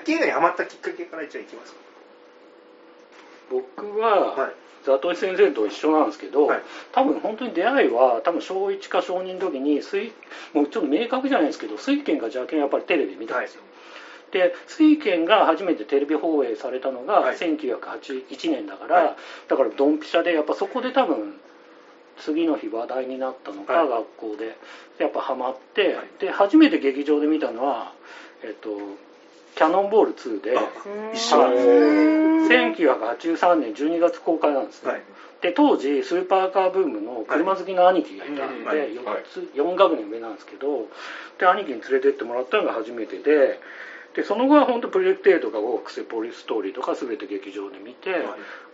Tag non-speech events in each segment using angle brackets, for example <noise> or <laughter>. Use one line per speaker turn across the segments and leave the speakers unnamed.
じゃああのジャッキー映画にハマったきっかけからじゃあいきますか？
僕は、
はい。
ザトイ先生と一緒なんですけど、
はい。
多分本当に出会いは多分小1か小2の時に水もうちょっと明確じゃないですけど水拳か邪剣やっぱりテレビ見たんですよ、で水拳が初めてテレビ放映されたのが
はい。
1981年だから、
はい。
だからドンピシャでやっぱそこで多分次の日話題になったのか、
はい。
学校でやっぱハマって、
はい。
で初めて劇場で見たのはえっとキャノンボール2で
一緒。なんですね
1983年12月公開なんですね、
はい。
で当時スーパーカーブームの車好きの兄貴がいたんで、
はい
はい。
4つ4学年上なんですけどで兄貴に連れてってもらったのが初めてででその後は本当プロジェクト A とかオークスポリストーリーとか全て劇場で見て、
はい。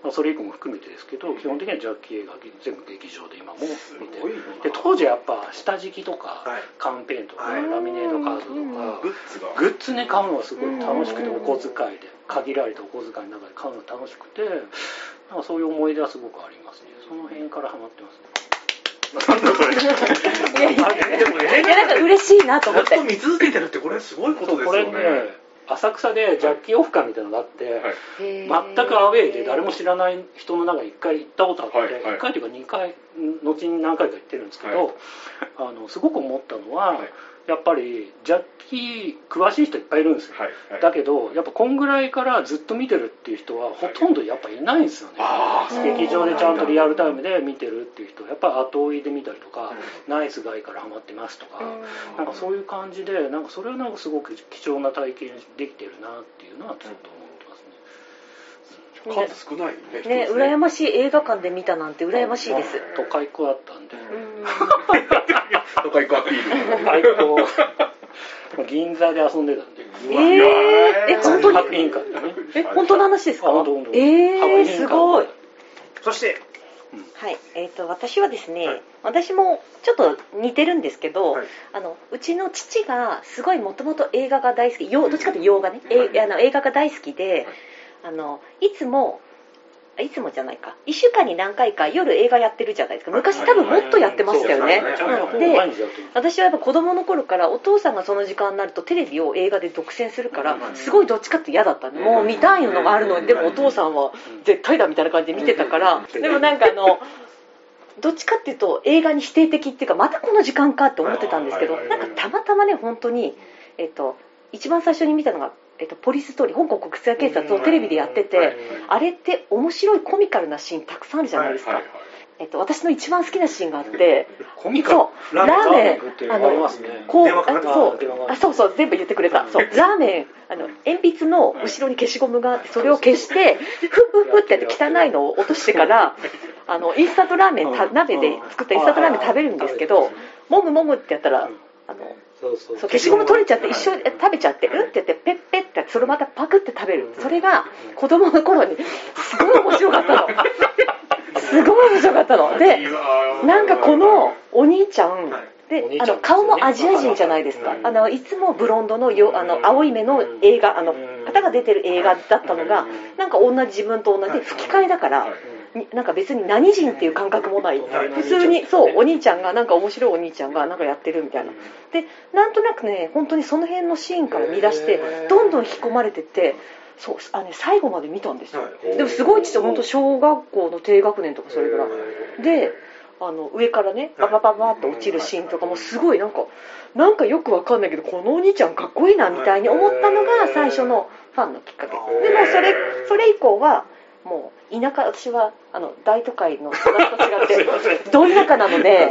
まあ、それ以降も含めてですけど基本的にはジャッキー映画全部劇場で今も見てで当時やっぱ下敷きとか、
はい。
カンペーンとか、
はい。
ラミネートカードとか、
グッ
グッズね買うのがすごい楽しくて
うん
お小遣いで限られたお小遣いの中で買うのが楽しくてなんかそういう思い出はすごくありますね。その辺からハマってますね
なんだそれ。
いやいや
でもね
いやなんか嬉しいなと思って。
ずっと見続けてるってこれすごいことです
これ
よね
ね浅草でジャッキーオフ会みたいなのがあって、
はい。
全くアウェーで誰も知らない人の中に1回行ったことあって、
はいはい。
1回というか2回後に何回か行ってるんですけど、
はい。
あのすごく思ったのは、
はい
やっぱりジャッキー詳しい人いっぱいいるんですよ、
はいはい。
だけどやっぱこんぐらいからずっと見てるっていう人はほとんどやっぱいないんですよね、劇場でちゃんとリアルタイムで見てるっていう人。はやっぱ後追いで見たりとか、
う
ナイスガイからハマってますとか、
うん。
なんかそういう感じでなんかそれはなんかすごく貴重な体験できてるなっていうのはちょっと思ってますね、
数少ないね人
ね。羨ましい映画館で見たなんて羨ましいです。
都会っ子だったんで、
うん。<laughs>
都会っ子アピール
都会っ子銀座で遊んでたんで。
えー、え本当に？
博品館でね。
え本当の話ですか？えー、すごい。
そして。
はい、えー、と私はですね、
はい。
私もちょっと似てるんですけど、
はい。
あのうちの父がすごいもともと映画が大好きよどっちかというと洋画ね、えあの映画が大好きで、あのいつもあいつもじゃないか。1週間に何回か夜映画やってるじゃないですか。昔多分もっとやってましたよね、で私はやっぱ子供の頃からお父さんがその時間になるとテレビを映画で独占するからすごいどっちかって嫌だったん。でもう見たいのがあるの。にでもお父さんは絶対だみたいな感じで見てたからでもなんかあのどっちかっていうと映画に否定的っていうかまたこの時間かって思ってたんですけど
はい。
なんかたまたまね本当にえっと一番最初に見たのが、えっと、ポリストーリー香港国際警察をテレビでやって
はい。
てあれって面白いコミカルなシーンたくさんあるじゃないですか、えっと、私の一番好きなシーンがあって
コミカル？
そう
ラーメン？
あのこうそう。あそうそう全部言ってくれた。そう。ラーメンあの鉛筆の後ろに消しゴムがあってそれを消してフッフッフってやって汚いのを落としてからあのインスタントラーメン鍋で作ったインスタントラーメン食べるんですけどもぐもぐってやったらあの
そうそう。
消しゴム取れちゃって一緒に食べちゃってうんって言ってペッペッってそれまたパクって食べる。それが子供の頃にすごい面白かったの。すごい面白かったの。<laughs> でなんかこのお兄ちゃん
はい。
で
お兄ちゃん
あの顔もアジア人じゃないですか。
うん。
あのいつもブロンドのよあの青い目の映画あの方が出てる映画だったのがなんか同じ自分と同じで吹き替えだから
はい。
になんか別に何人っていう感覚もない。
はい
普通にそうお兄ちゃんがなんか面白いお兄ちゃんがなんかやってるみたいな。でなんとなくね本当にその辺のシーンから見出してどんどん引き込まれてってそうあ、ね、最後まで見たんですよ。
はい。
でもすごいちっちゃい本当小学校の低学年とかそれぐら。いであの上からねババババって落ちるシーンとかもすごいなんかなんかよくわかんないけどこのお兄ちゃんかっこいいなみたいに思ったのが最初のファンのきっかけ。でもそれそれ以降はもう田舎私はあの大都会の育ちと違って <laughs> ど田舎なので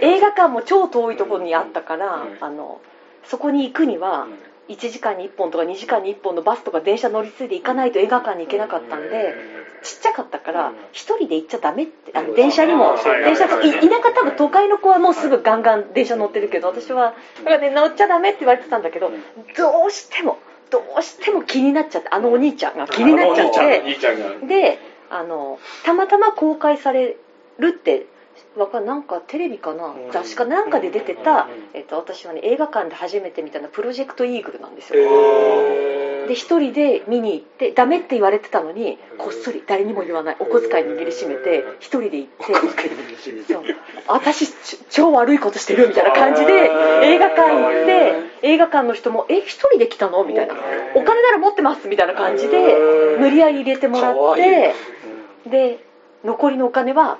映画館も超遠いところにあったから、
はい
あのそこに行くには1時間に1本とか2時間に1本のバスとか電車乗り継いで行かないと映画館に行けなかったんでちっちゃかったから一人で行っちゃダメってあの電車にも
はい
電車田舎多分都会の子はもうすぐガンガン電車乗ってるけど私はだからね乗っちゃダメって言われてたんだけどどうしてもどうしても気になっちゃってあのお兄ちゃんが気になっちゃっ
お
てであのたまたま公開されるってわかんなんかテレビかな
うん。
雑誌かなんかで出てた
うん、
えっと、私はね映画館で初めて見たのはプロジェクトイーグルなんです
へ
よ
ー
で一人で見に行ってダメって言われてたのにこっそり誰にも言わない。お小遣い握りしめて一人で行って。そう。私超悪いことしてるみたいな感じで映画館行って映画館の人も「え一人で来たの?」みたいな「お金なら持ってます」みたいな感じで無理やり入れてもらってで残りのお金は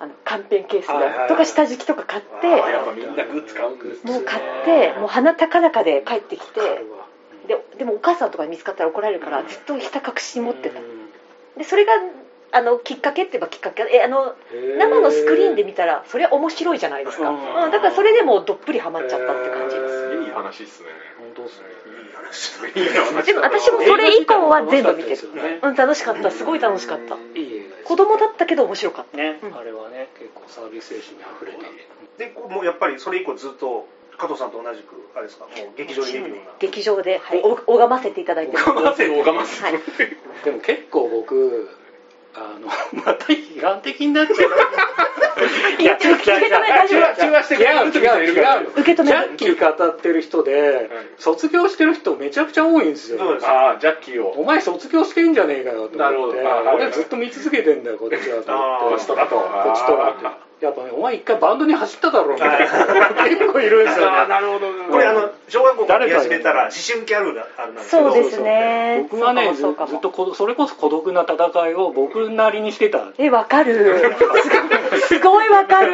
あのカンペンケースとか下敷きとか買っ
あ
て
やっぱみんなグッズ買うんですね。
もう買ってもう鼻高々で帰ってきてででもお母さんとかに見つかったら怒られるからずっとひた隠しに持ってた。
うん。
でそれがあのきっかけって言えばきっかけえあの生のスクリーンで見たらそれは面白いじゃないですか、
う
うんん、だからそれでもうどっぷりハマっちゃったって感じです。
いい話っすね。
本当ですね。
いい話。
でも私もそれ以降は全部見てる。
ね。
うん楽しかった。すごい楽しかった。
いい映
子供だったけど面白かった。
ね、
うん。
あれはね結構サービス精神にあふれて。いる
でこうもうやっぱりそれ以降ずっと加藤さんと同じくあれですか？もう劇場に出るような。<laughs>
劇場で、はい、お拝ませていただいてます。
我慢せ我慢せ
はい。
でも結構僕あの <laughs> また批判的になっちゃう。<laughs>
いや受け止め大丈夫
中和してくれる人いるから。
違う。違う
受け止め
ジャッキー語ってる人で卒業してる人めちゃくちゃ多いんですよ。
そうです。
ああジャッキーを。
お前卒業してんじゃねえかよと
なるほ
思って
ど。あー
俺ずっと見続けてんだよこっちはと思って。
こっちとらと。
こっちとらってやっぱねお前一回バンドに走っただろみたい。な結構いるんですよね。
ああなるほど。
これあの小学校から
誰か
始めたら思春期あるあるな。んですけど
そうですね。
僕はねずっとこそれこそ孤独な戦いを僕なりにしてた。
えわかる。<laughs> すごいわかる。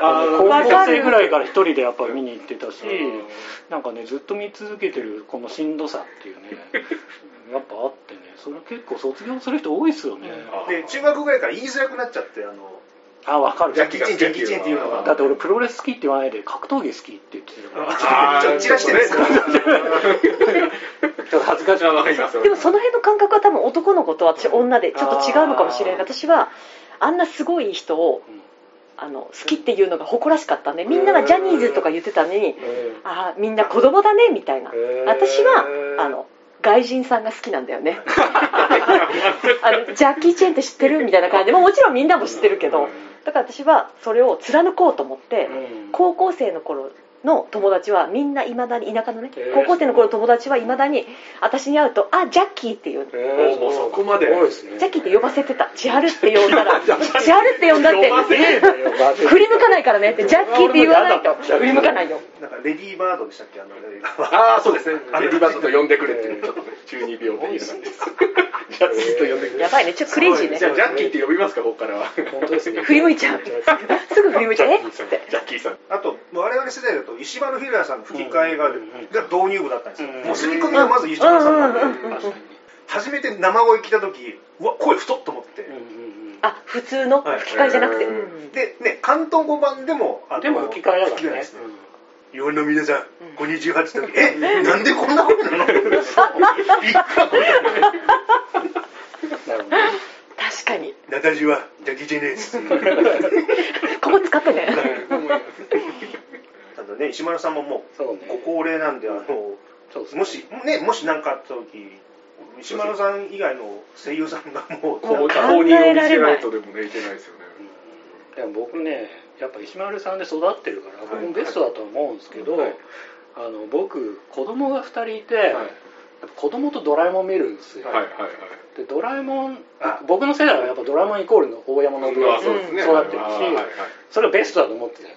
高校
わかる。
生ぐらいから一人でやっぱ見に行ってたしなんかねずっと見続けてるこのしんどさっていうね <laughs> やっぱあってねそれ結構卒業する人多いですよね。
で中学ぐらいから言いづらくなっちゃってあの
あ分かる。
ジャッキーチェンジャッキーチェンっていうのが。
だって俺プロレス好きって言わないで格闘技好きって言ってたから。
ちょっと散らしてるんですか
ちょっと恥ずかしい
わかります
でもその辺の感覚は多分男の子と私女でちょっと違うのかもしれない。私はあんなすごい人を
うん。
あの好きっていうのが誇らしかったん。でみんながジャニーズとか言ってたのに
え
あーみんな子供だねみたいな。私はあの外人さんが好きなんだよね。<laughs> あのジャッキー・チェンって知ってる？みたいな感じ。でももちろんみんなも知ってるけどだから私はそれを貫こうと思って
うん。
高校生の頃の友達はみんないまだに田舎のね高校生の頃の友達はいまだに私に会うと「あジャッキー」っていう。
え
もうそこまで。す
ごいですね。
ジャッキーって呼ばせてた。千春って呼んだら <laughs> 千春って呼んだって。振り向かないからねってジャッキーって言わないと。振り向かないよ
なんかレディーバードでしたっけ？あの映画は
ああそうですね。レディバードと呼んでくれっていうちょっとね中二病的な感じですジャッキーと呼んでくれ。
やばいね。ちょっとクレイジーね。
じゃあジャッキーって呼びますかここからは。
本当ですね。
振り向いちゃう。すぐ振り向いちゃう。えっつって。
ジャッキーさん。
あと我々世代だと石丸ひろやさんの吹き替えが,、が導入部だったんですよ、
うん
もう刷り込みがまず石丸さんなんで、初めて生声聞いた時うわ声太っと思って、
うんうんうん。
あ普通の吹き替えじゃなくて、
でね関東語版でもあの
でも吹き替えだからね。
日本の皆さん、こん。にちはって言った時、え、なんでこんなことなの？<laughs>
確かに。
私はジャッキー・チェンです。<laughs>
ここ使ってね
ね、石丸さんもも
そう
うご高齢なんで、あの、
ね。
もし、ね、もし何かあった時、石丸さん以外の声優さんがもう、<laughs>
こう
考
公認を見
えられない。
せないとでもねいけないですよね。
でも僕ねやっぱ石丸さんで育ってるから僕もベストだと思うんですけど、
はい。
あの僕子供が2人いて、
はい。
やっぱ子供とドラえもん見るんですよ、
はいはいはい
でドラえもんあ僕の世代はやっぱドラえもんイコールの大山信夫
あそうですね。
育ってるし、それがベストだと思ってた。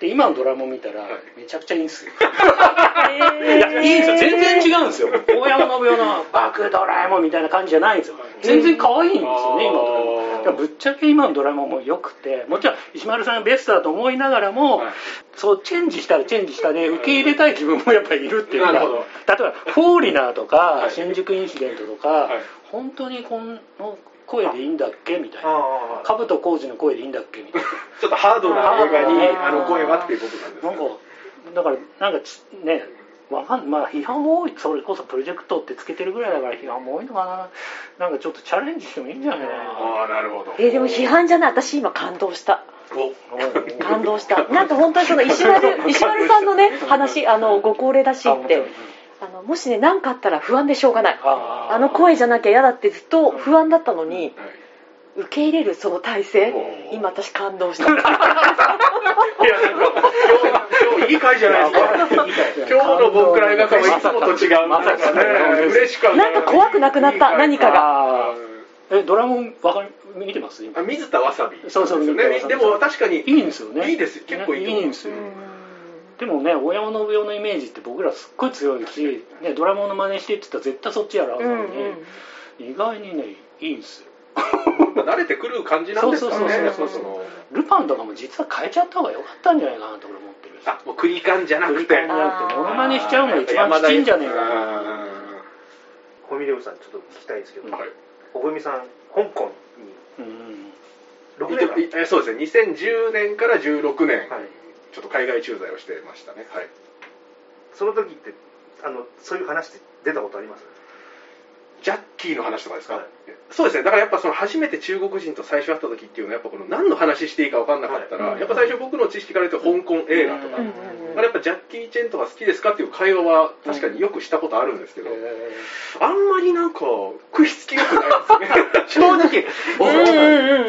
で今のドラえもん見たら
はい。
めちゃくちゃいいんですよ、
い
いやいいんですよ。全然違うんですよ。大山信夫の「バクドラえもん」みたいな感じじゃないんですよ。全然可愛いんですよね今のドラえもん。ぶっちゃけ今のドラえもんも良くてもちろん石丸さんがベストだと思いながらも、
はい。
そうチェンジしたらチェンジしたで受け入れたい自分もやっぱりいるっていうか
なるほど。
例えば「フォーリナー」とか
はい「
新宿インシデント」とか、
はい
本当にこの声でいいんだっけみたいな。兜浩二の声でいいんだっけみたいな。<laughs>
ちょっとハードな映画に
あ
の声はっていうことなんですね。
なんかだからなんかちねわかんまあ批判も多いそれこそプロジェクトってつけてるぐらいだから批判も多いのかな。なんかちょっとチャレンジしてもいいんじゃないかな。
ああなるほど。
えでも批判じゃない私今感動した。
お。
感動した。なんか本当にその石丸石丸さんのね話あのご高齢だしって
あ
のもしね何かあったら不安でしょうがない。
あ
の声じゃなきゃ嫌だってずっと不安だったのに
はい
受け入れるその体制
お
今私感動した。<laughs>
いやなんか今日今日いい回じゃないですか。今日の僕ら映画館はいつもと違う
まさか
なんかね嬉しかった
なんか怖くなくなった何かが。
えドラえもんわかり見てます？今
あ水田わさび。
そうそう
でねでも確かに
いいんですよね。
いいです結構いいと思う。
いいんですよでもね大山信代のイメージって僕らすっごい強いし、ね、ドラえもんの真似してって言ったら絶対そっちやらなんのに、
うん
意外にねいいんですよ。<laughs>
慣れてくる感じなんですかね。
そうそうそうそう
やっぱその。
ルパンとかも実は変えちゃった方が良かったんじゃないかなと俺思ってるし
あもうクリカンじゃなくて。
繰り返しじゃなくてモノマネしちゃうのが一番きちんじゃねえかな。
小見レオさんちょっと聞きたいんですけど、
はい。
小文さん香港に。
うん
6年
えそうですね。2010年から16年、
はい
ちょっと海外駐在をしてましたね。はい。
その時ってあのそういう話って出たことあります？
ジャッキーの話とかですか、
はい。
そうですね。だからやっぱその初めて中国人と最初会った時っていうのはやっぱこの何の話していいか分かんなかったら、
はい
やっぱ最初僕の知識から言うと香港映画とか、
うん
やっぱジャッキー・チェンとか好きですかっていう会話は確かによくしたことあるんですけど、あんまりなんか食いつきよくないですね。<laughs> 正直。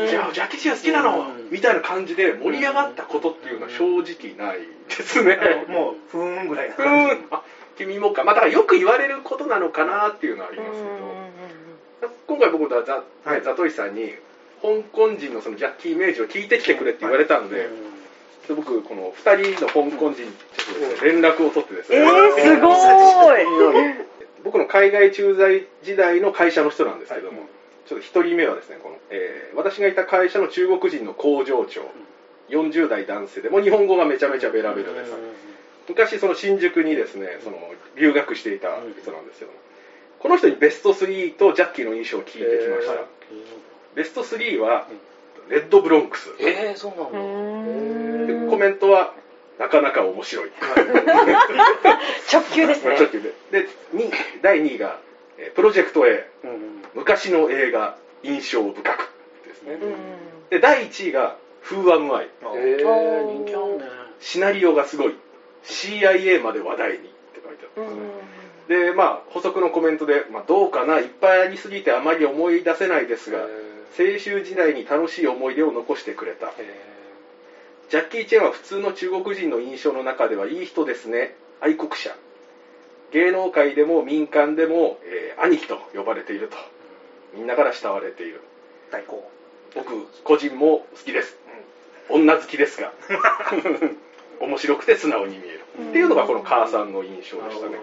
じゃあジャッキー・チェン好きなの、
うん
みたいな感じで盛り上がったことっていうのは正直ないですね、
もうふーんぐらいな
う
感じ。
ん。あ君もか。まあだからよく言われることなのかなっていうのはありますけど、今回僕ザザ,、
はい。
ザトイさんに香港人のそのジャッキーイメージを聞いてきてくれって言われたんで,、で僕この2人の香港人連絡を取ってですね、
えー、すごい。
僕の海外駐在時代の会社の人なんですけども、ちょっと1人目はですねこの、えー私がいた会社の中国人の工場長、40代男性でもう日本語がめちゃめちゃベラベラです、昔その新宿にですねその留学していた人なんですけども。この人にベスト3とジャッキーの印象を聞いてきました、
えー
ベスト3はレッドブロンクス、
えー、そうなん
う
だ
ー。ん
でコメントはなかなか面白い、<laughs>
直球ですね。
ちょっとで。でに第2位がえープロジェクト A
うん
昔の映画印象深くですね、
うん
で第1位が「Who Am I
えー、
あー
人気あるね」
シナリオがすごい。CIA まで話題にって書いてあるんですね、でまあ補足のコメントで、まあ、どうかないっぱいありすぎてあまり思い出せないですが青春時代に楽しい思い出を残してくれた。ジャッキー・チェンは普通の中国人の印象の中ではいい人ですね。愛国者。芸能界でも民間でも、えー兄貴と呼ばれていると。みんなから慕われている。
大好
僕個人も好きです。女好きですが。<laughs> 面白くて素直に見える。っていうのがこの母さんの印象でしたね。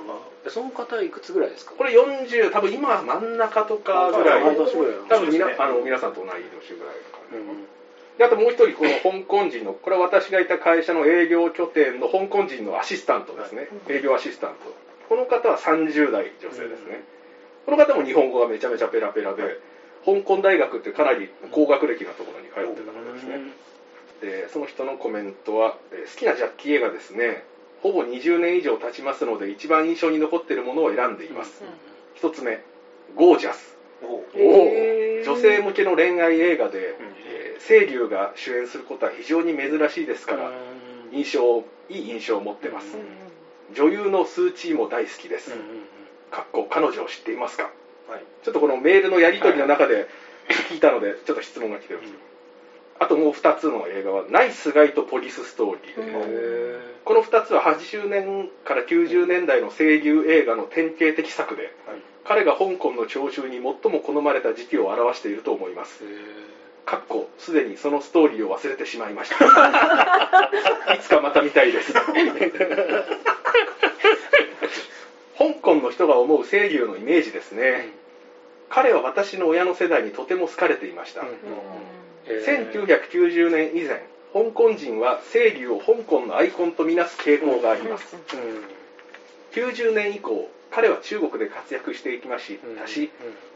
でその方いくつぐらいですか？
これ40多分今真ん中とかぐらい多分みな
そうですね。
あの皆さんと同い年ぐらいですかね、
うん。
であともう一人この香港人のこれは私がいた会社の営業拠点の香港人のアシスタントですね。営業アシスタント。この方は30代女性ですね、この方も日本語がめちゃめちゃペラペラで香港大学ってかなり高学歴なところに通ってた方ですね、でその人のコメントは、えー好きなジャッキー映画ですね。ほぼ20年以上経ちますので一番印象に残っているものを選んでいます、一つ目ゴージャス。女性向けの恋愛映画で、清流が主演することは非常に珍しいですから、印象いい印象を持ってます、女優のスー・チーも大好きです、かっこ彼女を知っていますか？
はい。
ちょっとこのメールのやり取りの中で聞いたのでちょっと質問が来てるんです、あともう2つの映画は「ナイスガイ」と「ポリスストーリー」
うん
この2つは80年から90年代の声優映画の典型的作で、彼が香港の聴衆に最も好まれた時期を表していると思います。かっこすでにそのストーリーを忘れてしまいました。<laughs> いつかまた見たいです香港の人が思う声優のイメージですね、彼は私の親の世代にとても好かれていました、1990年以前香港人は清流を香港のアイコンとみなす傾向があります、90年以降彼は中国で活躍していきましたし、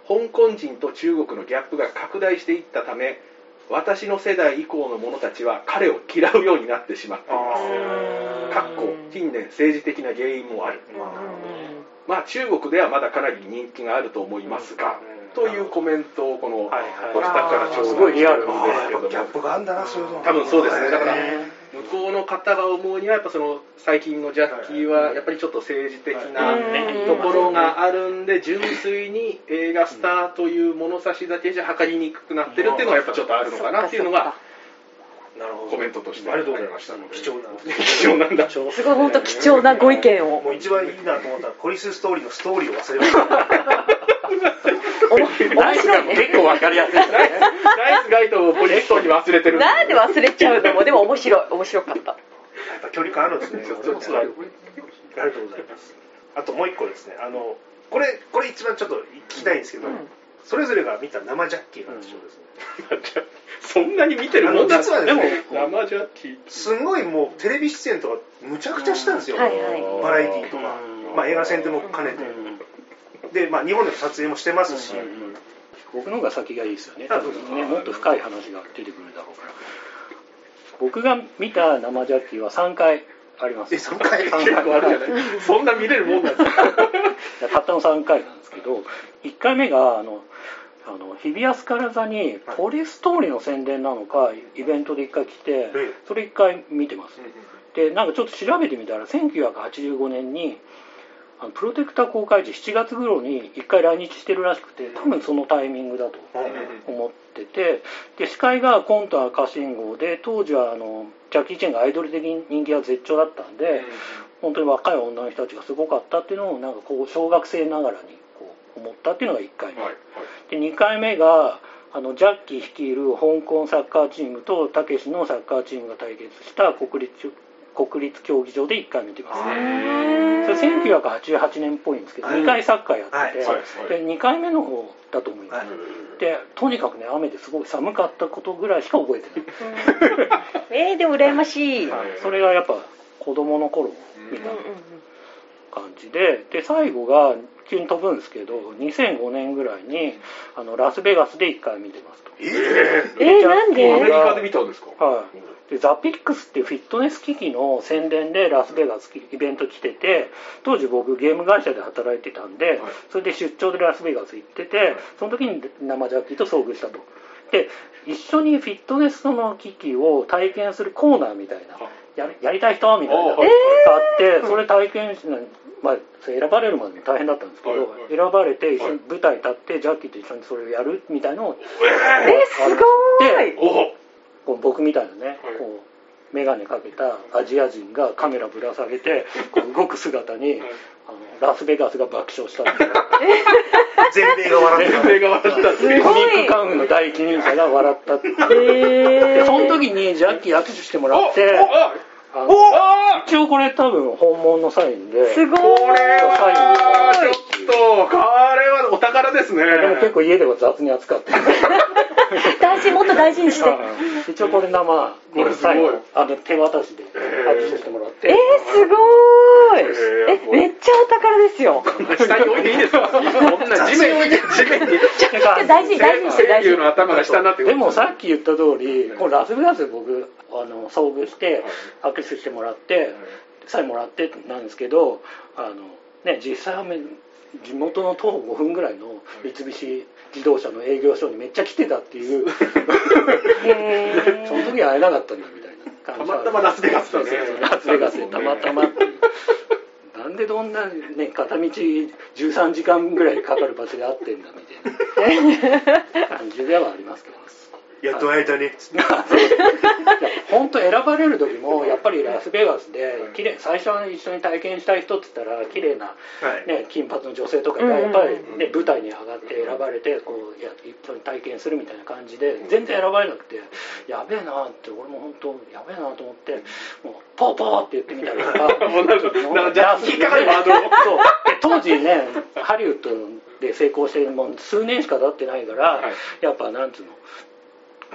香港人と中国のギャップが拡大していったため私の世代以降の者たちは彼を嫌うようになってしまっています。かっこ近年政治的な原因もあるまあ中国ではまだかなり人気があると思いますが、
うん。
というコメントをこの
はいはい。
ポスターから
すごいリアル
してるんです。けども
ギャップがあるんだなそういうの。
多分そうですね。だから
へ
向こうの方が思うにはやっぱその最近のジャッキーはやっぱりちょっと政治的な
はい。
ところがあるんで純粋に映画スターという物差しだけじゃ測りにくくなってるっていうのがやっぱちょっとあるのかなっていうのが
ーなるほど。
コメントとして。
ありがとうございました。貴重な。
貴重なんだ。
すごい本当貴重なご意見を。
もう一番いいなと思ったらポリスストーリーのストーリーを忘れました
面
ナイスが
白い。ね
結構わかりやすい。ですね
ナイスガイドをポリストに忘れてる。
なんで忘れちゃうの？もでも面白い。面白かった。
やっぱ距離感あるんですね。ありがとうございます。あともう一個ですね。あのこれこれ一番ちょっと聞きたいんですけど、
うん
それぞれが見た生ジャッキーなんでしょうですね、<laughs>
そんなに見てるもんなん
あの実はですね
生ジャッキー。
すんごいもうテレビ出演とかむちゃくちゃしたんですよ、
はいはい。
バラエティーとか、
うん。
まあ、映画宣伝も兼ねて、で、まあ、日本でも撮影もしてますし、
僕の方が先がいいですよね。
あそうです
ねもっと深い話が出てくるだろうから。僕が見た生ジャッキーは3回あります。
え3回
三
結構あるじゃないそんな見れるもんなんですか？<laughs>
たったの3回なんですけど1回目があのあの日比谷スカラ座にポリストーリーの宣伝なのかイベントで1回来て
ええ。
それ1回見てます。でなんかちょっと調べてみたら1985年にプロテクター公開時7月頃に1回来日してるらしくて多分そのタイミングだと思っててで司会がコント赤信号で当時はあのジャッキー・チェンがアイドル的人気が絶頂だったんで、本当に若い女の人たちがすごかったっていうのをなんかこう小学生ながらにこう思ったっていうのが1回目、
はい
で2回目があのジャッキー率いる香港サッカーチームとたけしのサッカーチームが対決した国立国立競技場で1回見てます。それ1988年っぽいんですけど
はい。
2回サッカーやってて、
ですはい
で2回目の方だと思います、
はい。
でとにかくね雨ですごい寒かったことぐらいしか覚えてない、
えー、でも羨ましい、
はい。それがやっぱ子供の頃見た
うんうん
感じでで最後が急に飛ぶんですけど2005年ぐらいにあのラスベガスで1回見てますと。
え
えー、なんで
アメリカで見たんですか？
はい、でザ・ピックスっていうフィットネス機器の宣伝でラスベガスイベント来てて当時僕ゲーム会社で働いてたんで、
はい。
それで出張でラスベガス行っててその時に生ジャッキーと遭遇したと。で一緒にフィットネスの機器を体験するコーナーみたいなやりやりたい人みたいなのが
あ
ってそれ体験しないまあ、選ばれるまでも大変だったんですけど、
はい。
選ばれて一緒に舞台立ってジャッキーと一緒にそれをやるみたいのを
えー、すごい
こう僕みたいなね、
はい。
こう眼鏡かけたアジア人がカメラぶら下げて <laughs> こう動く姿に、あのラスベガスが爆笑したっていう。
全米が笑って
全米が笑った。
ミックカウンの第一人者が笑ったっていう。その時にジャッキー握手してもらって一応これ多分本物のサインです
ごい
これはちょっとこれはお宝ですね
でも結構家では雑に扱ってる <laughs>
大事もっと大事にして。
一応これ生
これすごい。
あの手渡しで握手してもらって、
えー、すごーい。えめっちゃお宝ですよ。
下に置いていいですかこんな <laughs> 地面に地面に。
大事に大事にして大事。
の頭が下になって
でもさっき言った通り、このラスベガスで僕あの遭遇して握手してもらって、サインもらってなんですけどあの、ね、実際はめ地元の徒歩5分ぐらいの三菱自動車の営業所にめっちゃ来てたっていう。<laughs> その時は会えなかったんだみたいな感じ。
たまたまラスベガスだね。
ラスベガスでたまたまっていう。なんでどんな、ね、片道13時間ぐらいかかる場所で会ってんだみたいな感じではありますけど
やっと会えたねっつって
いや本当選ばれる時もやっぱりラスベガスで綺麗最初は一緒に体験したい人って言ったら綺麗な、
はい。
ね、金髪の女性とかがやっぱり、ね、舞台に上がって選ばれてこういや一緒に体験するみたいな感じで全然選ばれなくてやべえなって俺も本当やべえなと思ってもうポーポーって言ってみたりとか <laughs>
引っかかるワード
当時ねハリウッドで成功してもう数年しか経ってないから、
はい。
やっぱなんつうの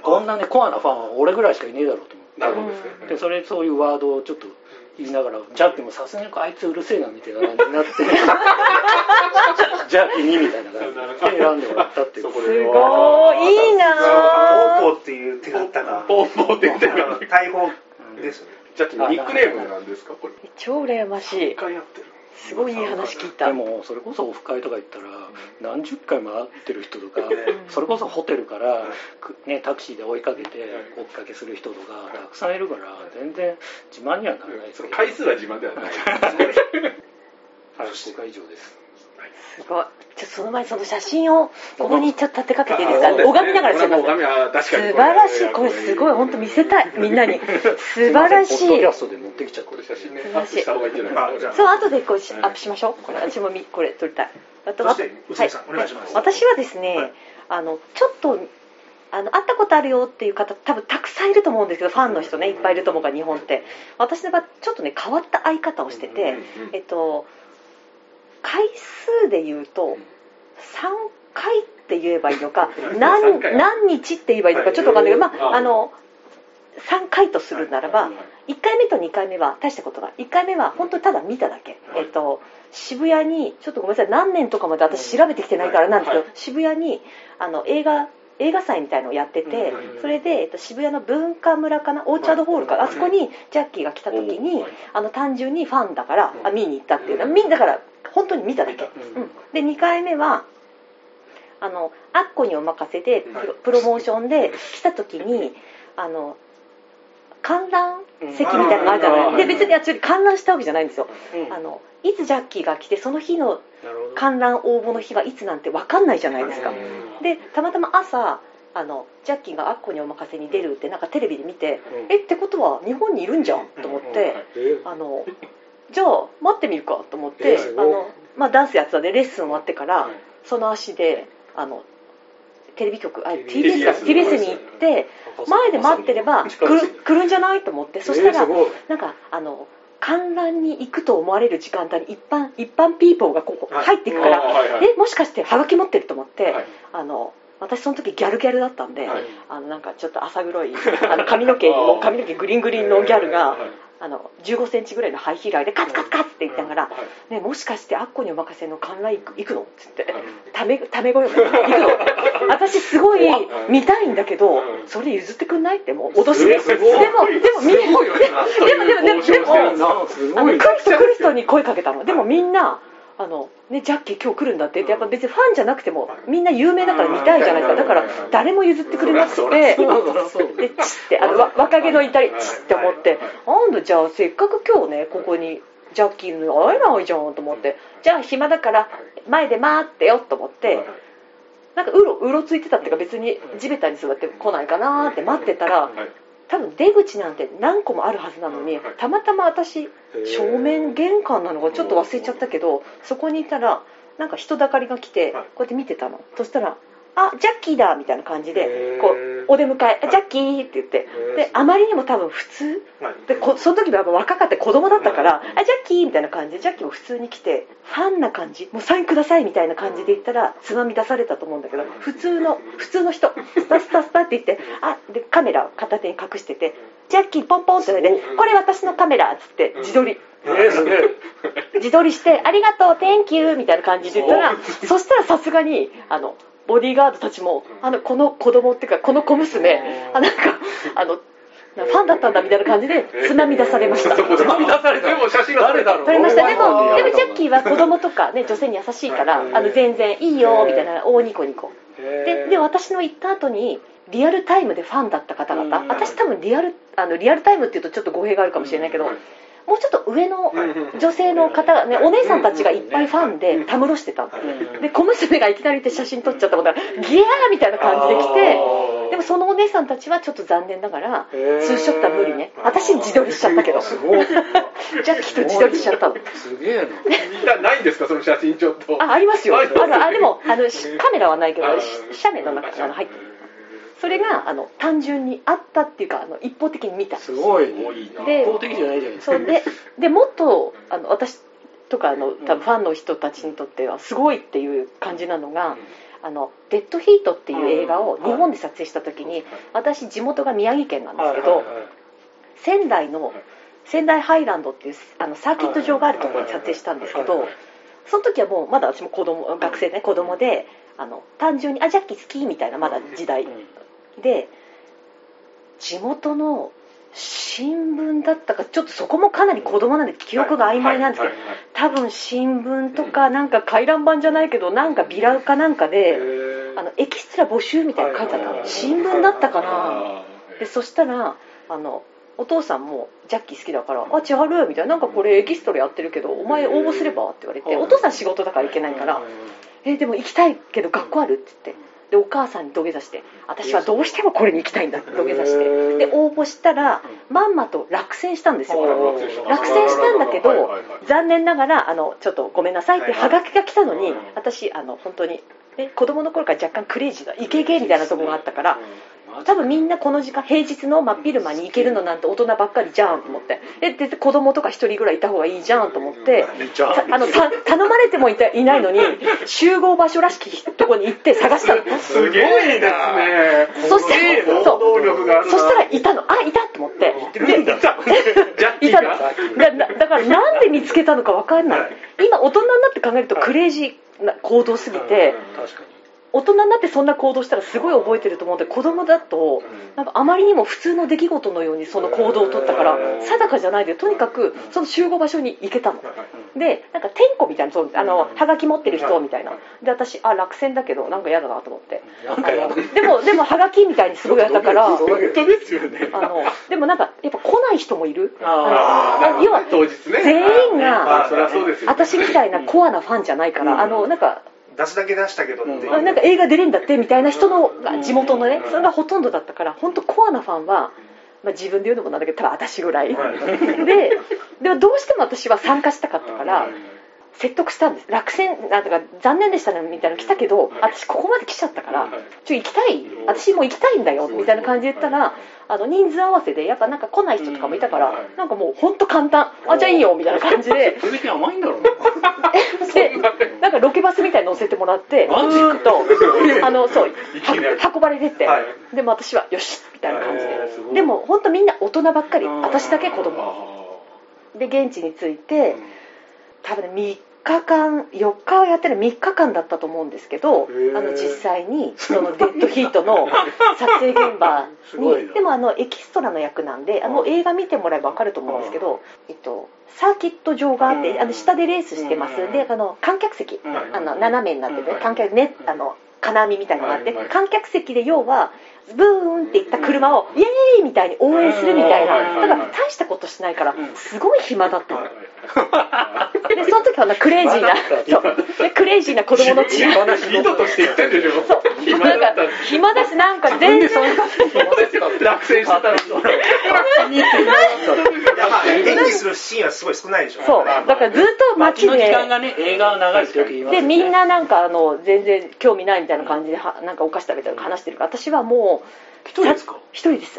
こんなねコアなファンは俺ぐらいしかいねえだろうと思って
なるほどですね。
でそれそういうワードをちょっと言いながらジャッキもさすがにあいつうるせえなみたいな感じになって <laughs> ジャッキにみたいな感じで選んでもらったっていう。
すごい。いいな
ポーポーっていう手形が
ポンポンって言ってる。
大砲ですね。
じゃあニックネームなんですか？これ。
超羨ましい。
一回やってる
すごいいい話聞いた。
でもそれこそオフ会とか行ったら何十回も会ってる人とかそれこそホテルから、くね、タクシーで追いかけて追っかけする人とかたくさんいるから全然自慢にはならないですけど。
その回数は自慢ではない。<laughs>
はい僕は以上です
すごい。ちょっとその前にその写真をここにちょっと立てかけていいですか？
ね。
拝みながらしゃべ
これはもう拝みは確か
素
に
晴らしい。これすごい本当見せたい。みんなに。素晴らしい。
ポッドキャストで持ってきちゃって
これ写真ね。
素晴らしい。
アップした方がいいんじゃない
あじゃあ。
そう後でこうしアップしましょう。これ私もみこれ撮りたい。あと
そして内海さんお願い
私はですね、
はい。
あのちょっとあの会ったことあるよっていう方多分たくさんいると思うんですけどファンの人ねいっぱいいると思うから日本って。私の場合ちょっとね変わった会い方をしてて、えっと回数で言うと3回って言えばいいのか <laughs> 何
3回。
何日って言えばいいのかちょっとわかんないけど、まあ、あの3回とするならば1回目と2回目は大したことない。1回目は本当にただ見ただけ、えっと、渋谷にちょっとごめんなさい何年とかまで私調べてきてないからなんですけど、渋谷にあの映画映画祭みたいのをやってて、それで、えっと、渋谷の文化村かなオーチャードホールかなあそこにジャッキーが来た時にあの単純にファンだからあ見に行ったっていうの。はみんなだから本当に見ただけ、うん、で2回目はあのアッコにお任せでプロモーションで来た時にあの観覧席みたいなのがあるじゃない、
うん
で別に私観覧したわけじゃないんですよ、
うん。
あのいつジャッキーが来てその日の観覧応募の日はいつなんて分かんないじゃないですか、
うん。
でたまたま朝あのジャッキーがアッコにお任せに出るってなんかテレビで見て、
うん。
えってことは日本にいるんじゃんと思って、
え
あのじゃあ待ってみるかと思って、あのまあ、ダンスやってたんでレッスン終わってから、
はい。
その足であのテレビ局あ
TBS
TBS か TBS に行って前で待ってれば来る来るんじゃないと思ってそしたらなんかあの観覧に行くと思われる時間帯に一般一般ピーポーがここ
はい。
入っていくから、えもしかしてハガキ持ってると思って、
はい。
あの私その時ギャルギャルだったんで、
はい。
あのなんかちょっと浅黒いあの髪の毛 <laughs> も髪の毛グリングリンのギャルが、
はい
あの15センチぐらいのハイヒーラーでカツカツカツって言ったから、
はい。
ね、もしかしてアッコにお任せの観覧行く行くの？っつって。
はい
ためため声が。行くの私すごい見たいんだけど
うん。
それ譲ってくんないってもう脅しででもでもみんな
すごいよな。
でもでもでもでも
なすごい。
あのクリストクリストに声かけたのでもみんなあの、ね、ジャッキー今日来るんだって言ってやっぱ別にファンじゃなくてもみんな有名だから見たいじゃないですかだから誰も譲ってくれなくてでチッてあのわ若気の至りチッって思ってなん。だじゃあせっかく今日ねここにジャッキーに会えないじゃん。と思ってじゃあ暇だから前で待ってよと思ってなん。かうろうろついてたっていうか別に地べたに座って来ないかなって待ってたら多分出口なんて何個もあるはずなのにたまたま私正面玄関なのかちょっと忘れちゃったけどそこにいたらなんか人だかりが来て
はい。
こうやって見てたの。そしたら「あジャッキーだ」みたいな感じでこうお出迎え「ジャッキー」って言って。であまりにも多分普通。
はい。
でこその時はやっぱ若かった子供だったから「あジャッキー」みたいな感じでジャッキーも普通に来てファンな感じもうサインくださいみたいな感じで言ったらつまみ出されたと思うんだけど普通の普通の人。スタスタスタって言ってあでカメラを片手に隠してて「ジャッキーポンポン」って言われて「これ私のカメラ」っつって自撮り。自撮りして「ありがとう Thank you」みたいな感じで言ったらそしたらさすがにあのボディーガードたちもあのこの子供っていうかこの小娘あなんかあのなファンだったんだみたいな感じでつまみ出されました。
つまみ出された
でも写真は撮れたの？
撮れました。でもでもジャッキーは子供とかね女性に優しいからあの全然いいよみたいな大ニコニコ。でで私の行った後にリアルタイムでファンだった方々。
うん。
私多分リアルあのリアルタイムっていうとちょっと語弊があるかもしれないけどもうちょっと上の女性の方がねお姉さんたちがいっぱいファンでたむろしてたので小娘がいきなり行って写真撮っちゃったことがギャーみたいな感じで来てでもそのお姉さんたちはちょっと残念ながらツーショットは無理ね。私自撮りしちゃったけど。<laughs> ジャッキーと自撮りしちゃったの。
すげえな。
みんなないんですかその写真ちょっと。
あありますよ。あるあでもあのしカメラはないけど写メの中にあの入ってるそれがあの単純にあったっていうかあの一方的に見た。
すごい。
多いな。
で
一方的じゃないじゃないですか。
ででもっとあの私とかあの多分ファンの人たちにとってはすごいっていう感じなのが「あのデッドヒート」っていう映画を日本で撮影した時に私地元が宮城県なんですけど仙台の仙台ハイランドっていうあのサーキット場があるところに撮影したんですけどその時はもうまだ私も子供学生ね子供であの単純に「あジャッキー好き」みたいなまだ時代で地元の新聞だったかちょっとそこもかなり子供なんで記憶が曖昧なんですけど多分新聞とかなんか回覧板じゃないけどなんかビラかなんかであのエキストラ募集みたいなの書いてあったの。新聞だったかな。でそしたらあのお父さんもジャッキー好きだから「あ千春」みたいな「なんかこれエキストラやってるけどお前応募すれば?」って言われてお父さん仕事だから行けないから「えでも行きたいけど学校ある?」って言ってでお母さんに土下座して「私はどうしてもこれに行きたいんだ」土下座して。で応募したらまんまと落選したんですよ。落選したんだけど残念ながらあのちょっとごめんなさいってハガキが来たのに私あの本当にね、子供の頃から若干クレイジーなイケイケみたいなとこがあったから多分みんなこの時間平日の真っ昼間に行けるのなんて大人ばっかりじゃんと思って。えで子供とか一人ぐらいいた方がいいじゃんと思って。
あ
のた頼まれてもいたいないのに集合場所らしきとこに行って探したの。
すげえですね。
そしたら
行
そう。そしたらいたの。あいたと思って。で <laughs>
いた
の。だだだからなんで見つけたのか分かんない。今大人になって考えるとクレイジーな行動すぎて。
確かに
大人になってそんな行動したらすごい覚えてると思うんで子供だとなんかあまりにも普通の出来事のようにその行動を取ったから定かじゃないでとにかくその集合場所に行けたの。でなんか天子みたいなそうあのはがき持ってる人みたいな。で私あ落選だけどなんか嫌だなと思って。でもでもはがきみたいにすごいやったからあのでもなんかやっぱ来ない人もいる。
あ
あの要は全員が私みたいなコアなファンじゃないから、あのなんか
出すだけ出したけどう、
なんか映画出れんだってみたいな人のが地元のねそれがほとんどだったから本当コアなファンは、まあ、自分で言うのもなんだけど多分私ぐらい。ででもどうしても私は参加したかったから説得したんです。落選なんとか残念でしたねみたいなの来たけど私ここまで来ちゃったからちょ行きたい。私も行きたいんだよみたいな感じで言ったらあの人数合わせでやっぱなんか来ない人とかもいたからなんかもう本当簡単。あじゃあいいよみたいな感じで。<laughs>
それ甘いんだろうな。<laughs>
でなんかロケバスみたいに乗せてもらって
マジ
ずーっと <laughs> あのそう運ばれてって、
はい。
でも私はよしみたいな感じで、でも本当みんな大人ばっかり。
うん。
私だけ子供。で現地に着いて多分ね3日間4日をやってる3日間だったと思うんですけどあの実際にそのデッドヒートの <laughs> 撮影現場にでもあのエキストラの役なんであの映画見てもらえば分かると思うんですけど、えっと、サーキット場があってあの下でレースしてます。
うん。
であの観客席。
うん
あの斜めになってて
うん
観客ねあの金網みたいなのがあって観客席で要はブーンっていった車をイエーイみたいに応援するみたいな。
うん。
だから大したことしないから
うん。
すごい暇だったの。でその時はなクレイジーなそう。でクレイジーな子供の血が
意図として言ってんでしょ
そう。
暇
なんか
だった
暇だしなんか全然。
そうですよ落選してたら
いやまあ演技するシーンはすごい少ないでしょ。
そう。だからずっと街
街の時
で
間がね映画は長いってよく言いますよね。
でみんななんかあの全然興味ないみたいな感じではなんかお菓子食べたり話してるから私はもう
一人ですか？
一人です。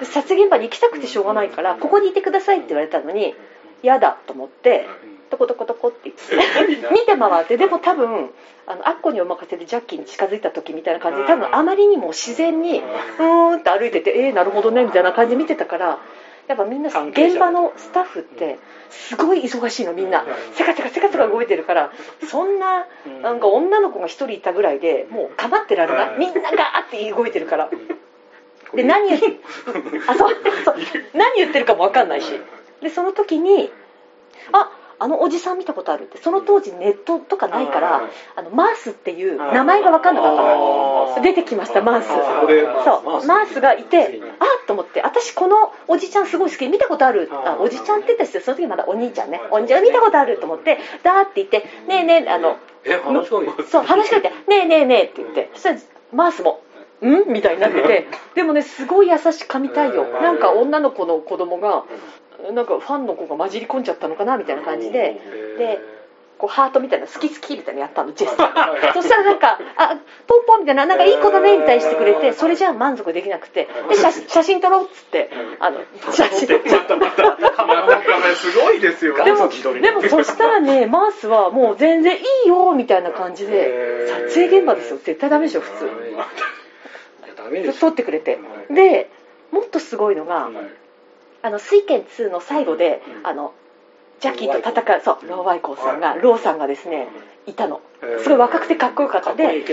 で撮影現場に行きたくてしょうがないからここにいてくださいって言われたのに嫌だと思ってトコトコトコって言って見て回ってでも多分あのアッコにお任せでジャッキーに近づいた時みたいな感じで多分あまりにも自然にうーんって歩いててえー、なるほどねみたいな感じで見てたからやっぱみんな現場のスタッフってすごい忙しいのみんな。せかせかせかせか動いてるからそんな
うん。
なんか女の子が一人いたぐらいでもう構ってられない。みんなガーって動いてるから。で何言っあそうそう。何言ってるかも分かんないし。でその時にああのおじさん見たことあるってその当時ネットとかないからあのマースっていう名前が分かんなかったの。
あー。
出てきましたマース。そう。マースがいてあっと思って私このおじちゃんすごい好き見たことある。あおじちゃんって言った人その時まだお兄ちゃんね。お兄ちゃん見たことあると思ってダーって言ってねえねえあの
え話しかけて。
そう話しかけて「ねえねえねえ」って言ってそしたらマースも「ん?」みたいになってて <laughs> でもねすごい優しく神対応なんか女の子の子供がなんかファンの子が混じり込んじゃったのかなみたいな感じででこうハートみたいな好き好きみたいなのやったのジェス。チャーそしたらなんか「あポンポン」みたいな「なんかいい子だね」みたいにしてくれてそれじゃあ満足できなくてで写写真撮ろうっつってあの写真。
なんかねすごいですよ。
でもでもそしたらねマースはもう全然いいよみたいな感じで撮影現場ですよ。絶対ダメでしょ普通。撮ってくれて。でもっとすごいのがあの水拳2の最後であのジャッキーと戦うそうローワイコーさんがローさんがですねいたの。すごい若くてかっこよかったで。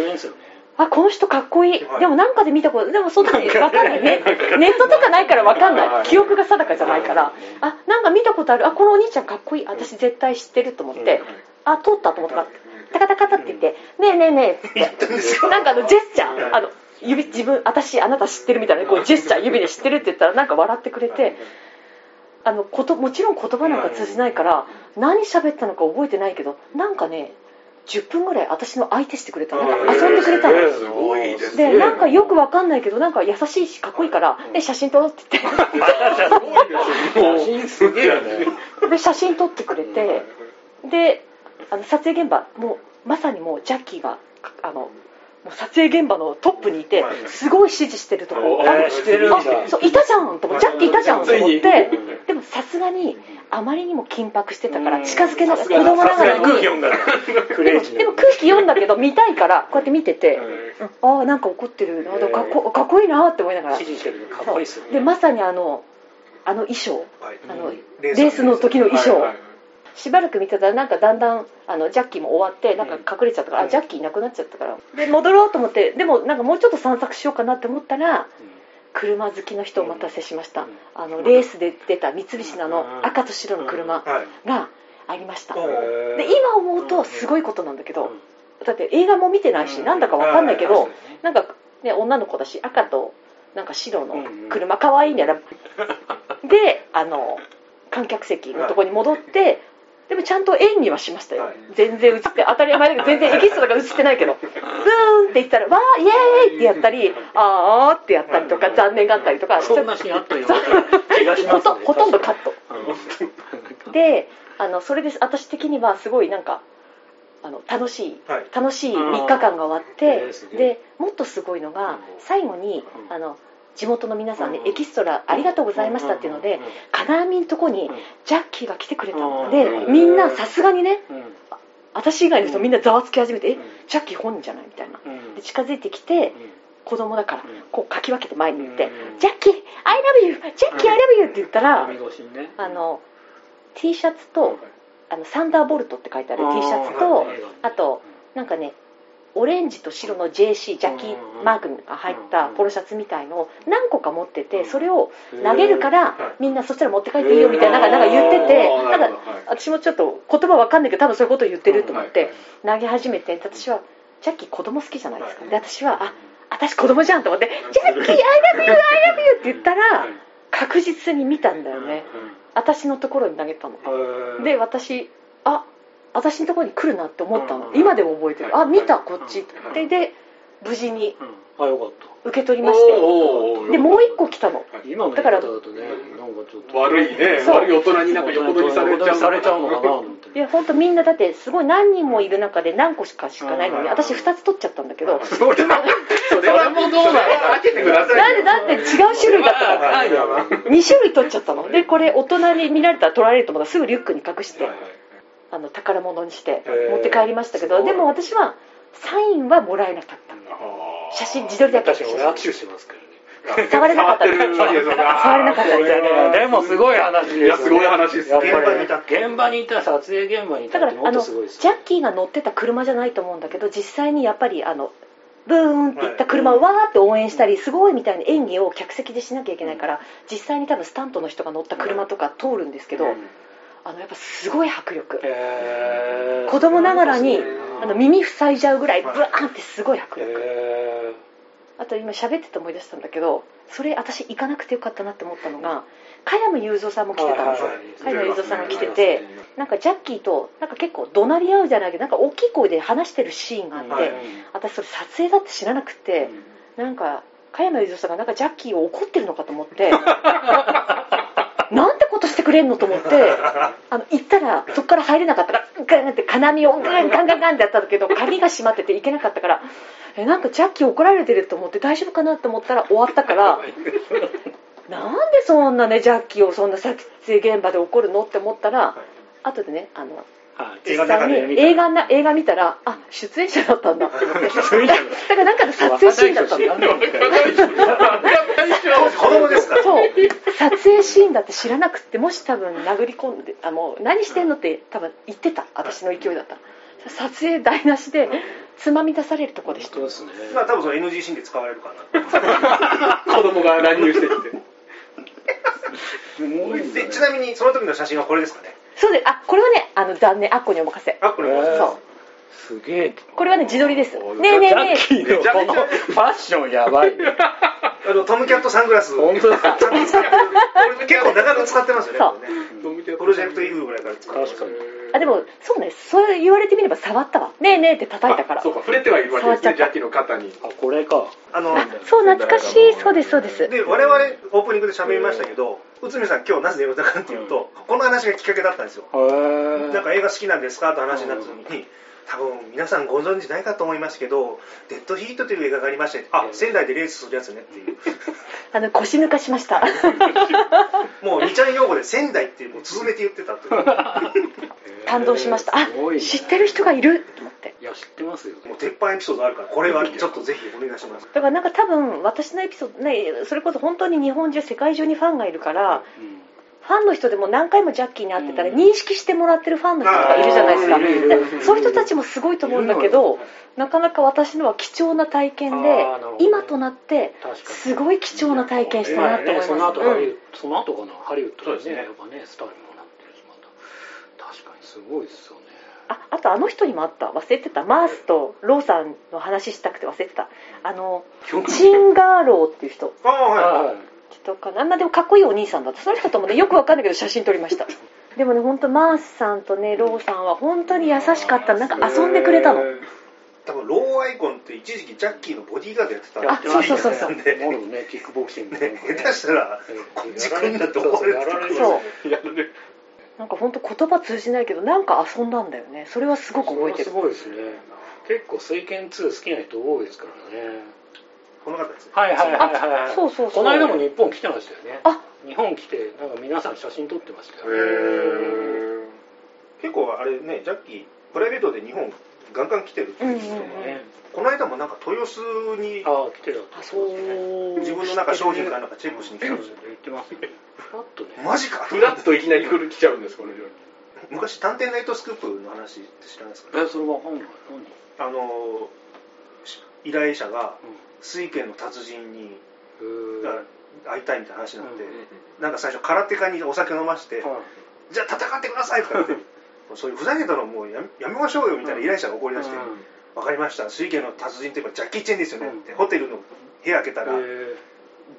あこの人かっこいい。でもなんかで見たことでもその時わかんない。ねネットとかないからわかんない。記憶が定かじゃないから。あなんか見たことある。あこのお兄ちゃんかっこいい。私絶対知ってると思って。あ通ったと思った。からタカタカタって言って「ねえねえねえ」っつって。<laughs> なんかあのジェスチャー。あの指自分私あなた知ってるみたいなこうジェスチャー指で知ってるって言ったらなんか笑ってくれてあのこともちろん言葉なんか通じないから何喋ったのか覚えてないけどなんかね10分ぐらい私の相手してくれた。の遊んでくれたの。
すごいです
でなんかよくわかんないけどなんか優しいしかっこいいからで写真撮ろうって言っ
写真すげえよね。
てで写真撮ってくれてであの撮影現場もうまさにもうジャッキーがかあのもう撮影現場のトップにいて
はい。
すごい指示してるとこ
お
あ
えーしてる
そういたじゃんと思ってジャッキーい。たじゃんと思って
に
でもさすがにあまりにも緊迫してたか
うん。
ら近づけながら子
さすが
供ながらに。
空気読んだらクレ
でも空気読んだけど見たいからこうやって見てて、
うん。
ああなんか怒ってる。なかっこかっこいいなって思いながら。
指示してるのかっこいいっす
でまさにあのあの衣装。
はい。
あの
レ
レースの時の衣装、しばらく見てたらなんかだんだんあのジャッキーも終わってなんか隠れちゃったから、あジャッキーいなくなっちゃったから。で戻ろうと思ってでもなんかもうちょっと散策しようかなって思ったら車好きの人お待たせしました、
うん。
あのレースで出た三菱のあの
うん。
赤と白の車
はい。
がありました、
うん。
で今思うとすごいことなんだけど、だって映画も見てないし、なんだかわかんないけど、なんかね女の子だし赤となんか白の車可愛いね <laughs> であの観客席のとこに戻ってでもちゃんと演技はしましたよ、
はい。
全然映って当たり前だけど全然エキストラが映ってないけど。<laughs> ブーンって言ったらわーイエーイってやったりあーってやったりとか残念があったりとか。
そんなシーンあったよ。
ほとほとんどカット。
うん。
であのそれで私的にはすごいなんかあの楽しい。
はい。
楽しい3日間が終わってでもっとすごいのが
うん。
最後に
うん。
あの地元の皆さんね
うん
エキストラありがとうございましたっていうので
うん
金網のとこに
うん。
ジャッキーが来てくれたの。
うん
で
うん
みんなさすがにね
うん。
私以外の人みんなざわつき始めてえ
うん。
ジャッキー本人じゃないみたいな。
うん。
で近づいてきて
うん。
子供だから
うん。
こうかき分けて前に行って
うん「
ジャッキー I love you! ジャッキー I love you!」って言ったらあの T シャツとあのサンダーボルトって書いてある T シャツ
あ
と
ー
あとなんかねオレンジと白の JC ジャッキーマークが入ったポロシャツみたいのを何個か持っててそれを投げるからみんなそしたら持って帰っていいよみたいななんかなんか言っててなんか私もちょっと言葉わかんないけど多分そういうことを言ってると思って投げ始めて私はジャッキー子供好きじゃないですか。で私はあ私子供じゃんと思って「ジャッキー I love you I love you」って言ったら確実に見たんだよね。私のところに投げたの。
うん
で私あ私のところに来るなって思ったの。
うん。
今でも覚えてる。あ見たこっちでで無事に
うん。あよかった。
受け取りまして。でもう一個来たの。だから
方だとねなんかちょっと。
悪いね。悪い大人になんか横取りされちゃう
横取りされちゃうのかな。
いや本当みんなだってすごい何人もいる中で何個しかしかないのに
うん。
私2つ取っちゃったんだけど。
それはそれは。もうどうなの？開けてください
なんでだって違う種類だったから
ない。よ
2種類取っちゃったの。でこれ大人に見られたら取られると思ったらすぐリュックに隠して。
はいはい
あの宝物にして持って帰りましたけどでも私はサインはもらえなかった。写真自撮りだけ
確かに俺握手してますからね。
触れなかった。
触
れなかった。
でもすごい話ですよね。
いやすごい話です
現場にいた
現場にいた撮影現場にいたってもっ
だからあの
とすごいです
ジャッキーが乗ってた車じゃないと思うんだけど実際にやっぱりあのブーンっていった車をわーって応援したりすごいみたいな演技を客席でしなきゃいけないから実際に多分スタントの人が乗った車とか通るんですけどあのやっぱすごい迫力。
へー。
子供ながらにあの耳塞いじゃうぐらいブワーンってすごい迫力。
へ
あと今喋ってて思い出したんだけどそれ私行かなくてよかったなって思ったのが加山雄三さんも来てたんですよ。加山雄三さんが来ててなんかジャッキーとなんか結構怒鳴り合うじゃないけどなんか大きい声で話してるシーンがあって、
はい。
私それ撮影だって知らなくて、なんか加山雄三さんがなんかジャッキーを怒ってるのかと思って <laughs> してくれんのと思って <laughs> あの行ったらそこから入れなかったからガンって金網をガンガンガンガンってやったんだけど鍵が閉まってて行けなかったからえなんかジャッキー怒られてると思って大丈夫かなと思ったら終わったから <laughs> なんでそんなねジャッキーをそんな撮影現場で怒るのって思ったら後でねあの
はい
映画の中
実際に
で見た。
映画な映画見たらあ出演者だったんだ。<laughs> って思ってだからなんかの撮影シーンだったの
子供ですから
そう。撮影シーンだって知らなくってもし多分殴り込んであもう何してんのって多分言ってた。私の勢いだった。ら撮影台無しでつまみ出されるとこでした。
そうですね。
まあ多分その NG シーンで使われるかな。<laughs>
子供が乱入してきて。
ちなみにその時の写真はこれですかね？
そうであこれはねあの残念。あっこにお任せ。
あこれ
そう。
すげえ。
これはね自撮りです。ね
お
えねえね
ジャッキーのこのファッションやばいね
あのトムキャットサングラス。
本当ですか
ちゃん。と使ってるこれ結構長く使ってますよね。
そう。
プロジェクトイーグルぐらいから使ってます。
確かに。
えあでもそうね。そう言われてみれば触ったわ。ねえねえって叩いたから。
あそうか。触れてはいるわけですね。ジャッキーの肩に。
あこれか。
あの
あそう懐かしい。そうですそうです。
で我々オープニングで喋りましたけど内海さん今日なぜ電話したかっていうと、この話がきっかけだったんですよ。なんか映画好きなんですかって話になった時に、多分皆さんご存知ないかと思いますけど、デッドヒートという映画がありまして、あ、仙台でレースするやつねっていう。
あの腰抜かしました。<laughs>
もう、二ちゃん用語で仙台っていう、もう続めて言ってたという。<laughs>
感動しました。あ知ってる人がいる
鉄板エピソードあるから、これはちょっとぜひお願いします。
だからなんか多分私のエピソードねそれこそ本当に日本中世界中にファンがいるから
うん。
ファンの人でも何回もジャッキーに会ってたら認識してもらってるファンの人がいるじゃないですか。そういう人たちもすごいと思うんだけどなかなか私のは貴重な体験で今となってすごい貴重な体験したなと思います、
その後かな。ハリウッドでね
そうですね。
やっぱねスターにもなってるしまた。確かにすごいですよね
ああとあの人にもあった。忘れてた。マースとローさんの話したくて忘れてた。あのチンガーローっていう人。
ああ、はい。
はい。
人かな。まあでもかっこいいお兄さんだった。その人ともね <laughs> よくわかんないけど写真撮りました。でもね本当マースさんとねローさんは本当に優しかった。なんか遊んでくれたの。
多分ローアイコンって一時期ジャッキーのボディーガードやってた
あそうそうそう。そう
なんで、
モルねキックボクシング
ね、<laughs> 下手したら、こっち来んなって思われて
そう
やる。ね
なんか本当言葉通じないけどなんか遊んだんだよね。それはすごく覚えてる。
すごいですね。結構水拳2好きな人多いですからね。
この方です。ね。
はいはいはいはい。
あそうそうそう。
この間も日本来てましたよね。
あ。
日本来てなんか皆さん写真撮ってましたよ。
へ
結構あれね、ジャッキー、プライベートで日本ガンガン来てるっていう人もね、この間もなんか豊洲に
ああ来てたって
あそう。
自分のなんか商品かなんかチェックしに来たんで。すよ。
言ってますねふらっとね。
マジか。
フラッといきなり来る来ちゃうんですこの人
昔探偵ナイトスクープの話って知らないですか、
えそれわかんない何
あのし依頼者が
うん。
水拳の達人に会いたいみたいな話になって、
うん。
なんか最初空手家にお酒飲まして、
はい。
じゃあ戦ってくださいとか言ってそういうふざけたのもうやめやめましょうよみたいな依頼者が怒り出して、
うん。
わかりました。水拳の達人といえばジャッキー・チェンですよね。
うん。
って、ホテルの部屋開けたら、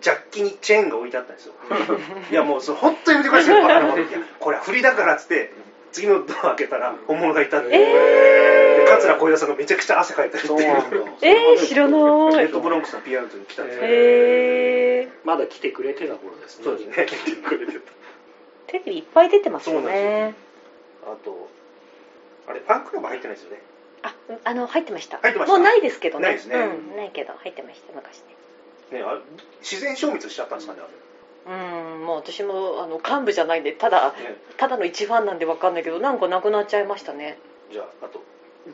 ジャッキにチェーンが置いてあったんですよ。<laughs> いやもうそれ本当にやめてくださいよバカなこといやこれは振りだからっつって次のドア開けたら本物がいたって、で桂小枝さんがめちゃくちゃ汗かいてるっていう。
そうなんだ <laughs>
えー、知ら
レ
ない。
ッドブロンクスの PR に来たんですよ、
へえ
まだ来てくれてた頃ですね。
そうですね
テレビいっぱい出てますよ
そうなんです
ね
あとあれファンクラブ入ってないですよね。
ああの入ってました。
入ってました。
もうないですけどね。
ないですね。
うん、ないけど入ってました昔ね。
ねあれ自然消滅しちゃったんですかねあ
うんもう私もあの幹部じゃないんでただ
れね。
ただの一ファンなんでわかんないけどなんかなくなっちゃいましたね。
じゃああと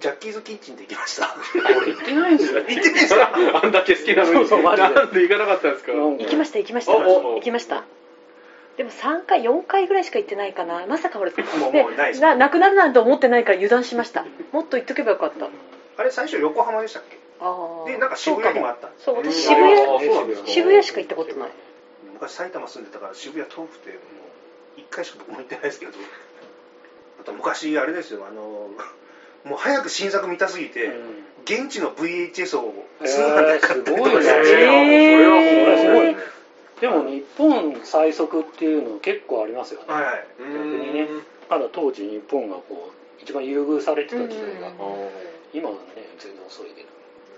ジャッキーズキッチンで行きました。
俺行ってないんですよ。<laughs>
行ってないですか？<laughs>
あんだけ好きなのに。
そうそう
なんで行かなかったんですか？
行きました行きました。行きましたでも3回4回ぐらいしか行ってないかな。まさか俺 <laughs>
もう
で
もうないです。
ななくなるなんて思ってないから油断しました。もっと行っとけばよかった。
あれ最初横浜でしたっけ？
ああ
でなんか渋谷にもあった。んです
そう
うん。
私渋谷
あーそうなんですか。
渋谷しか行ったことない。
昔埼玉住んでたから渋谷遠くてもう1回しか僕も行ってないですけど。あと昔あれですよあのもう早く新作見たすぎて、現地の VHS を通販で買って
えーすごいね。
えー。
それはほんまにすごいね
でも日本最速っていうの結構ありますよね。
はいはい。
逆
逆にね。まだ当時日本がこう一番優遇されてた時代が。
うん。
今はね全然遅いけど。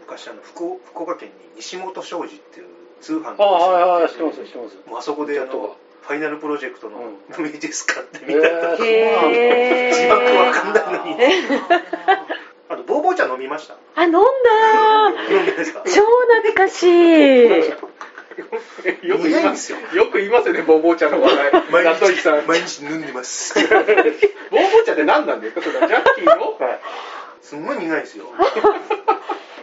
昔あの福岡福岡県に西本商事っていう通販
あはいはい知ってます知ってます
もうあそこであ
ちょっ
のファイナルプロジェクトの
うん。
VHS 買ってみ
へ
たりとか、
ー
へー。<laughs>
字幕わかんないのに。<laughs> あとボーボー茶飲みました？
あ飲んだ
飲んでないですか？
超懐かしい
よく言いま
すすよ。
よく言いますよねボーボー茶の話題。
毎日毎日飲んでます。<laughs>
ボーボー茶って何なんですか？それはジャッキーの？
すんごい苦いですよ。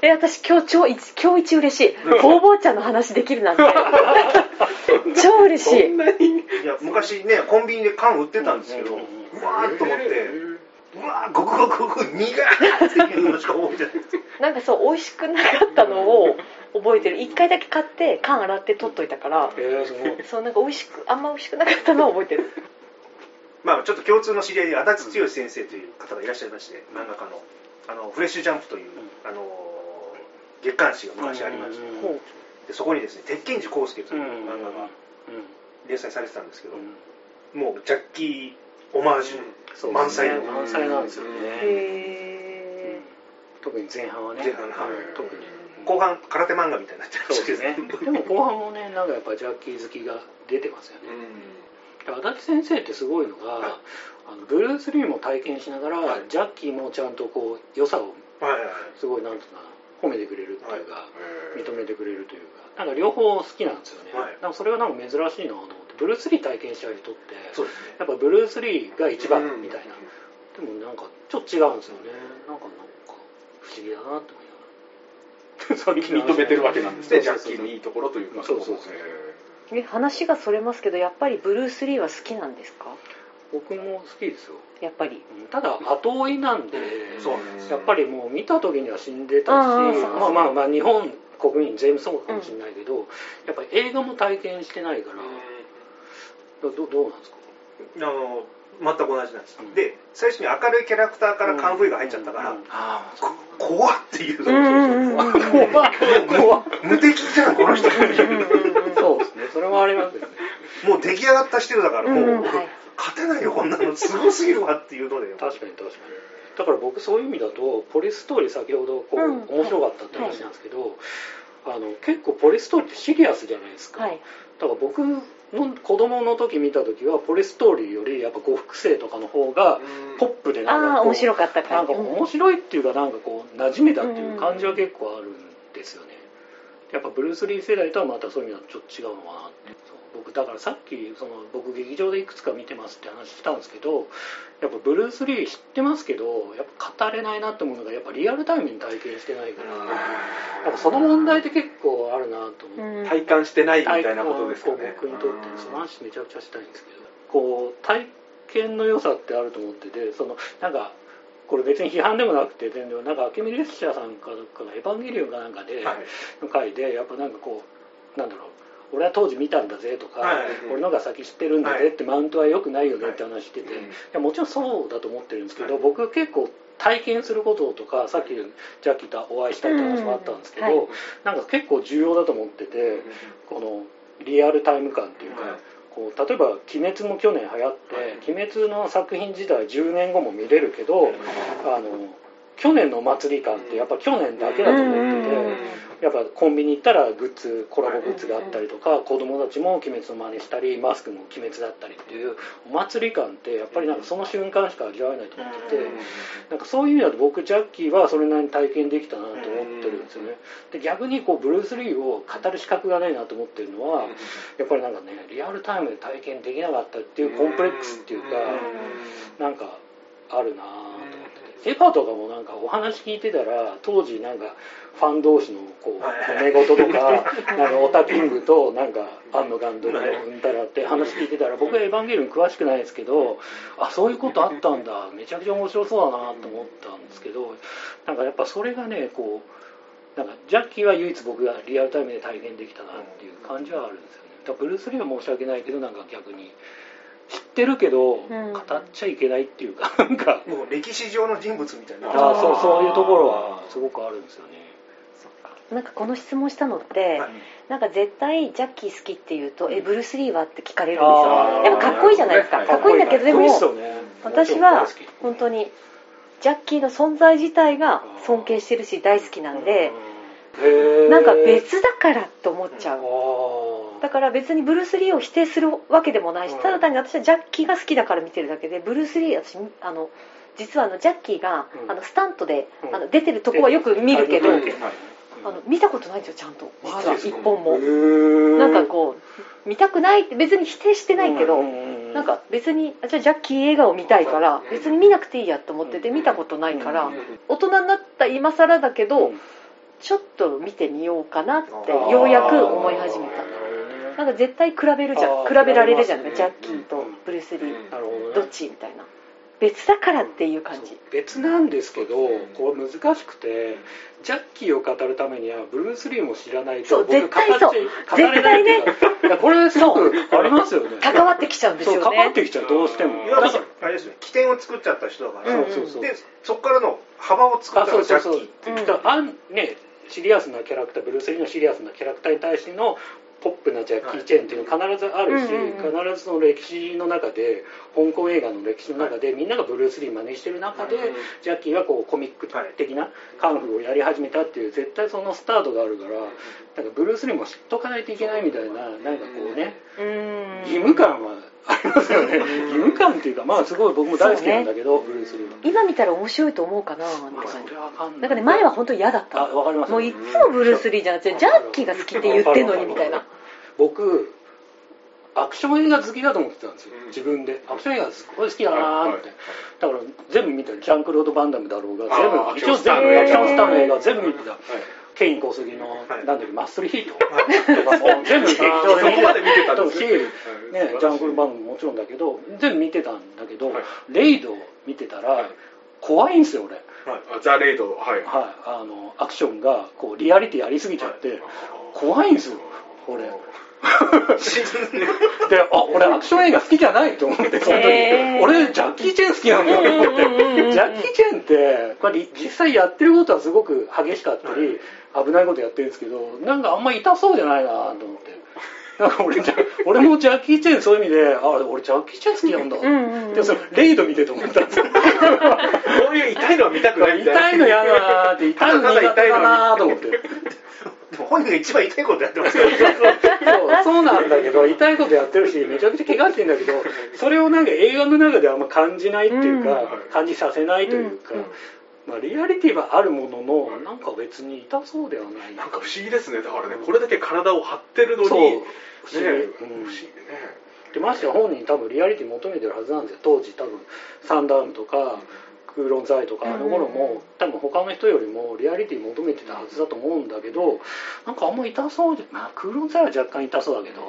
え私今日超一今日一嬉しい。ボーボー茶の話できるなんて。<laughs> 超嬉しい。
そんなに？
いや昔ねコンビニで缶売ってたんですけど、
う
うんわーっと思って、うわーごくごくごく苦いっていうのしか覚えてない。
なんかそう美味しくなかったのを覚えてる。一回だけ買って缶洗って取っといたから
えーすごい。
そうなんか美味しくあんま美味しくなかったのは覚えてる。
まあちょっと共通の知り合いで足立剛先生という方がいらっしゃいまして漫画家の。あのフレッシュジャンプという、あの月刊誌が昔ありまして、でそこにですね鉄拳寺康介という
うん。
漫画が
う
連載されてたんですけど、
ん。
もうジャッキーオマージュ、満載の、
ね満載なんですよね。
へ
特に前半はね。
前半はい。
特に
後半空手漫画みたいになってま
そう
したけど
ですね。でも後半もねなんかやっぱジャッキー好きが出てますよね。足立先生ってすごいのが、
はい。
あのブルース・リーも体験しながら、
はい。
ジャッキーもちゃんとこう良さを
はいはいはい。
すごいなんとか褒めてくれるっていうか、
へー
認めてくれるというかなんか両方好きなんですよね、
はい。
なんかそれがなんか珍しいなと思ってブルース・リー体験しちゃう人ってやっぱブルース・リーが一番みたいな、
うん
でもなんかちょっと違うんですよね。なんかなんか不思議だなって思い <laughs>
認めてるわけなんですね、ジャッキーのいいところというか。
そうそうそう。
話がそれますけどやっぱりブルース・リーは好きなんですか？
僕も好きですよ。
やっぱり。
うんただ後追いなんで、
そう。
やっぱりもう見た時には死んでたしまあまあまあ日本国民全部そうかもしれないけど、やっぱり映画も体験してないから、どどどうなんですか？
あの全く同じなんです、
うん。
で最初に明るいキャラクターからカンフーが入っちゃったから、
うん。うん
あ
こ怖っっていう、
うんうんうんうん。
怖っ怖っ
無敵じゃんこの人
そうですね。それもありますよね。
もう出来上がったしてるだからもう、
はい
勝てないよこんなのすごすぎるわっていうので。
確かに確かに。だから僕そういう意味だとポリストーリー先ほどこう、
うん。
面白かったって話なんですけど、あの結構ポリストーリーってシリアスじゃないですか、
はい。
だから僕の子供の時見た時はポリストーリーよりやっぱ呉服生とかの方がポップでなんか
面白かったか
なんか面白いっていうかなんかこう馴染めたっていう感じは結構あるんですよね。やっぱブルース・リー世代とはまたそういう意味ちょっと違うのかなって僕だからさっきその僕劇場でいくつか見てますって話したんですけどやっぱブルース・リー知ってますけどやっぱ語れないなって思うのがやっぱリアルタイムに体験してないからやっぱその問題って結構あるなと思って。
うん
体感してないみたいなことですかね。
僕にとってその話めちゃくちゃしたいんですけどこう体験の良さってあると思っててそのなんかこれ別に批判でもなくて全然なんか明美列車さんかどっかの「エヴァンゲリオン」かなんかで、
はい
の回でやっぱなんかこうなんだろう俺は当時見たんだぜとか、
はい。
俺のが先知ってるんだぜって、マウントは良くないよねって話してて、
はい
もちろんそうだと思ってるんですけど、
はい。
僕結構体験することとかさっきジャッキーとお会いしたって話もあったんですけど、
うんはい。
なんか結構重要だと思ってて、このリアルタイム感っていうか、
はい。
こう例えば「鬼滅」も去年流行って「鬼滅」の作品自体10年後も見れるけど、あの去年のお祭り感ってやっぱ去年だけだと思ってて。やっぱコンビニ行ったらグッズコラボグッズがあったりとか子供たちも「鬼滅」の真似したりマスクも「鬼滅」だったりっていうお祭り感ってやっぱりなんかその瞬間しか味わえないと思っててなんかそういう意味だと僕ジャッキーはそれなりに体験できたなと思ってるんですよね。で逆にこうブルース・リーを語る資格がないなと思ってるのはやっぱりなんかねリアルタイムで体験できなかったっていうコンプレックスっていうかなんかあるなぁエヴァとかもなんかお話聞いてたら当時なんかファン同士のこう
はい
揉め事とか <laughs> なんかオタキングとなんか庵野監督のうんたらって話聞いてたら僕はエヴァンゲリオン詳しくないですけどあそういうことあったんだ。めちゃくちゃ面白そうだなと思ったんですけどなんかやっぱそれがねこうなんかジャッキーは唯一僕がリアルタイムで体験できたなっていう感じはあるんですよね。だブルース・リーは申し訳ないけどなんか逆に知ってるけど語
ん。
っちゃいけないっていうか <laughs> なんか。
もう歴史上の人物みたいな。
あそうそういうところはすごくあるんですよね。
なんかこの質問したのって、
はい。
なんか絶対ジャッキー好きって言うと「えブルース・リーは?」って聞かれるんですよ。やっぱかっこいいじゃないですか。
はい。
かっこいいんだけどでも私は本当にジャッキーの存在自体が尊敬してるし大好きなんで
へー。
なんか別だからと思っちゃ
あ
う
ー
だから別にブルース・リーを否定するわけでもないし
うん。
ただ単に私はジャッキーが好きだから見てるだけでブルース・リー私あの実はあのジャッキーが、
うん。
あのスタントで、
うん。
あの出てるとこはよく見るけど、
うん
あの見たことないんですよちゃんと。実は一本も。なんかこう見たくないって別に否定してないけど、
うん
なんか別にあじゃあジャッキー笑顔見たいから別に見なくていいやと思ってて見たことないから大人になった今更だけどちょっと見てみようかなってようやく思い始めたなんか絶対比べるじゃん。比べられるじゃん。
ね。
ジャッキーとブルース・リー。
なるほどね。
どっちみたいな。別だからっていう感じ。
別なんですけどこれ難しくてジャッキーを語るためにはブルース・リーも知らないと
そう
僕
絶対そう。
語っちゃ語れないやこれすごくありますよね。
関わってきちゃうんです
そう
よね
関わってきちゃうどうしても。
いやだからあれですよ。起点を作っちゃった人だから、
うん。
そうそう
でそこからの幅を作っ
あ
たのがジャ
そうそうそう。
ッキーっていう。
うん
だからあんねシリアスなキャラクターブルース・リーのシリアスなキャラクターに対してのポップなジャッキー・チェーンっていうの必ずあるし、必ずその歴史の中で香港映画の歴史の中で、みんながブルース・リー真似してる中で、
うん
ジャッキーはこうコミック的なカンフーをやり始めたっていう絶対そのスタートがあるからなんかブルース・リーも知っとかないといけないみたいななんかこうね義務感はありますよね。義務感っていうかまあすごい僕も大好きなんだけど、ブルース・リーは
今見たら面白いと思うかなって
まあ
感じ
それはわかんない。
なんかね前は本当に嫌だった。
あわかります
もういつもブルース・リーじゃなくてジャッキーが好きって言ってんのにみたいな。
僕アクション映画好きだと思ってたんですよ
うん
自分でアクション映画すごい好きだなーって、だから全部見たジャンクロード・バンダムだろうが全部一応全部アクションスターの映画全部見てた、
はい
ケイン小杉の、
はい。
なんだっけマッスルヒート。とかも全部劇場で見
そこまで見てね。
ジャンクルバンドももちろんだけど全部見てたんだけど、
はい。
レイド見てたら、
はい。
怖いんですよ俺、
ザ・レイド。はい。
はい、あのアクションがこうリアリティやりすぎちゃって、怖いんですよ俺 <laughs> であ俺アクション映画好きじゃないと思ってその時、俺ジャッキー・チェン好きなんだと思って、ジャッキー・チェンってこれ実際やってることはすごく激しかったり、危ないことやってるんですけどなんかあんま痛そうじゃないなと思って。なんか俺俺もジャッキー・チェンそういう意味であ俺ジャッキー・チェン好きなんだ、でそれレイド見てと思ったんですよ。<laughs>
そういう痛いのは見たくないみたいな
痛いの嫌だなーって痛いの苦手だなーと思って
でも本人が一番痛いことやってますから
そう。そうなんだけど痛いことやってるしめちゃくちゃ怪我してんだけどそれをなんか映画の中であんま感じないっていうか、
うん。
感じさせないというか、
うん。うん
まあ、リアリティはあるもののなんか別に痛そうではない。
なんか不思議ですね。だからねこれだけ体を張ってるのに
そう。
ね
不思議、
不
うん。
思議ね
でましてや本人多分リアリティ求めてるはずなんですよ。当時多分サンダームとかクーロンザイとかあの頃も多分他の人よりもリアリティ求めてたはずだと思うんだけどなんかあんま痛そうじゃまあクーロンザイは若干痛そうだけど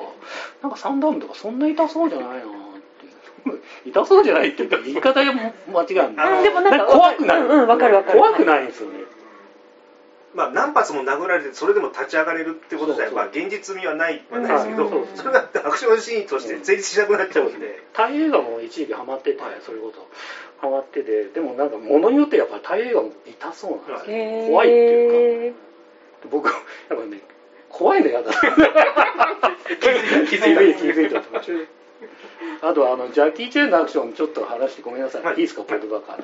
なんかサンダームとかそんな痛そうじゃないなっていう。痛そうじゃないっていうか言い方がも間違うんだ
でもなんか
怖くない、
うんうんわかるわかる。
怖くないんですよね。
まあ何発も殴られてそれでも立ち上がれるってことで
そうそう。
まあ現実味はないはないですけど、
うん
そ
れがアクションシーンとして成立しなくなっちゃうんで、
タイ映画も一時期ハマってて、それこそハマっててでもなんか物によってやっぱりタイ映画も痛そうなんですよ、怖いっていうか。僕やっぱね怖いの嫌だ。<laughs> 気づいた気づいた <laughs> あとあのジャッキー・チェンのアクションちょっと話してごめんなさい、
はい。
い、いですかポッドバカー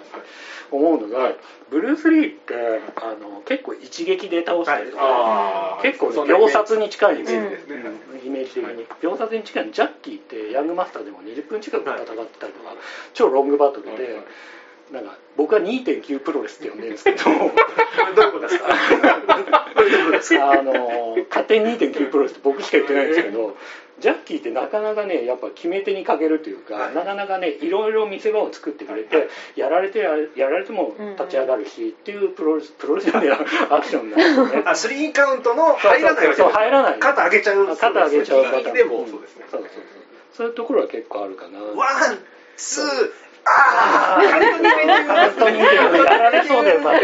思うのが、ブルース・リーってあの結構一撃で倒したりとか、
あー。
結構
そんな
秒殺に近いんですよ、
うん
ですね
イメージ的に。秒殺に近い。のジャッキーってヤングマスターでも20分近く戦ってたりとか、超ロングバトルで、
はい。はい
なんか僕は2.9プロレスって呼んでるんですけど。<laughs>
どういうことですか？<laughs> どういうことですか？
あの勝手に2.9プロレスって僕しか言ってないんですけどジャッキーってなかなかねやっぱ決め手にかけるというか、
はい。
なかなかねいろいろ見せ場を作ってくれて、やられてややられても立ち上がるし、っていうプロレスプロレスじゃなアクションなんですよね。
あスリーカウントの入らないわけ
そう入らない。
肩上げちゃう。
肩上げちゃう
右利きでもそうですね。
そうそうそう。そういうところは結構あるかな。
ワンツーああ
本当にやられそうで、まあ、
も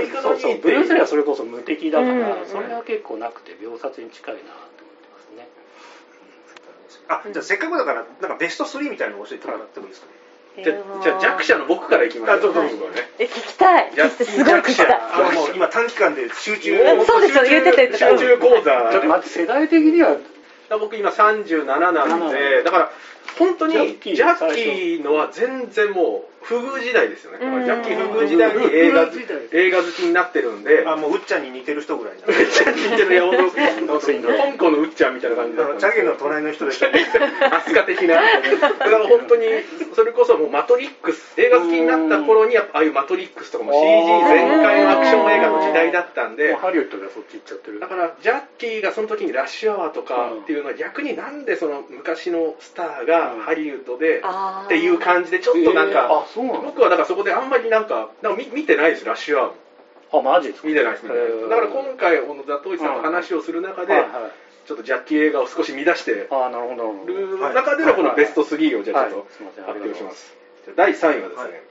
う行くのに
そうそう。ブルース・リーはそれこそ無敵だから、
うん。
それは結構なくて秒殺に近いなと
あじゃあせっかくだからなんかベスト3みたいなの教えてもらってもいいですか？
じゃあじゃあ弱者の僕からいきます
あどうぞどう。ぞ
え聞きたい。
ジャッ
聞きたいすごい聞きたい。
あのもう今短期間で集中
うんそうですよ。言ってた言ってた。
集中講座。
ちょっと待って世代的には。
僕今37なんでだから本当に
ジャッキー
のは全然もう不遇時代ですよね。だからジャッキー不遇時代に映画映画好きになってるんで。
あもううっちゃんに似てる人ぐらいな
めっちゃ似てるね本当香港のうっちゃんみたいな感じだったんで
チャゲの隣の人でしょ
アスカ的なだから本当にそれこそもうマトリックス映画好きになった頃にやっぱああいうマトリックスとかも CG 全開のアクション映画の時代だったんで。
ハリウッドがそっち行っちゃってる。
だからジャッキーがその時にラッシュアワーとかっていうのは逆になんでその昔のスターがハリウッドでっていう感じでちょっとなん
えー
か
あそうなの
僕はだからそこであんまりなんかなんか見見てないですラッシュアワー。も
あマジですか？
見てないです見てないです。
へー。
だから今回このザトウイさんと話をする中で
はいはい。
ちょっとジャッキー映画を少し乱して
あなるほどなるほど。
る中でのこのベスト3をじゃあちょっ
はいすいません。
と発表します。第3位はですね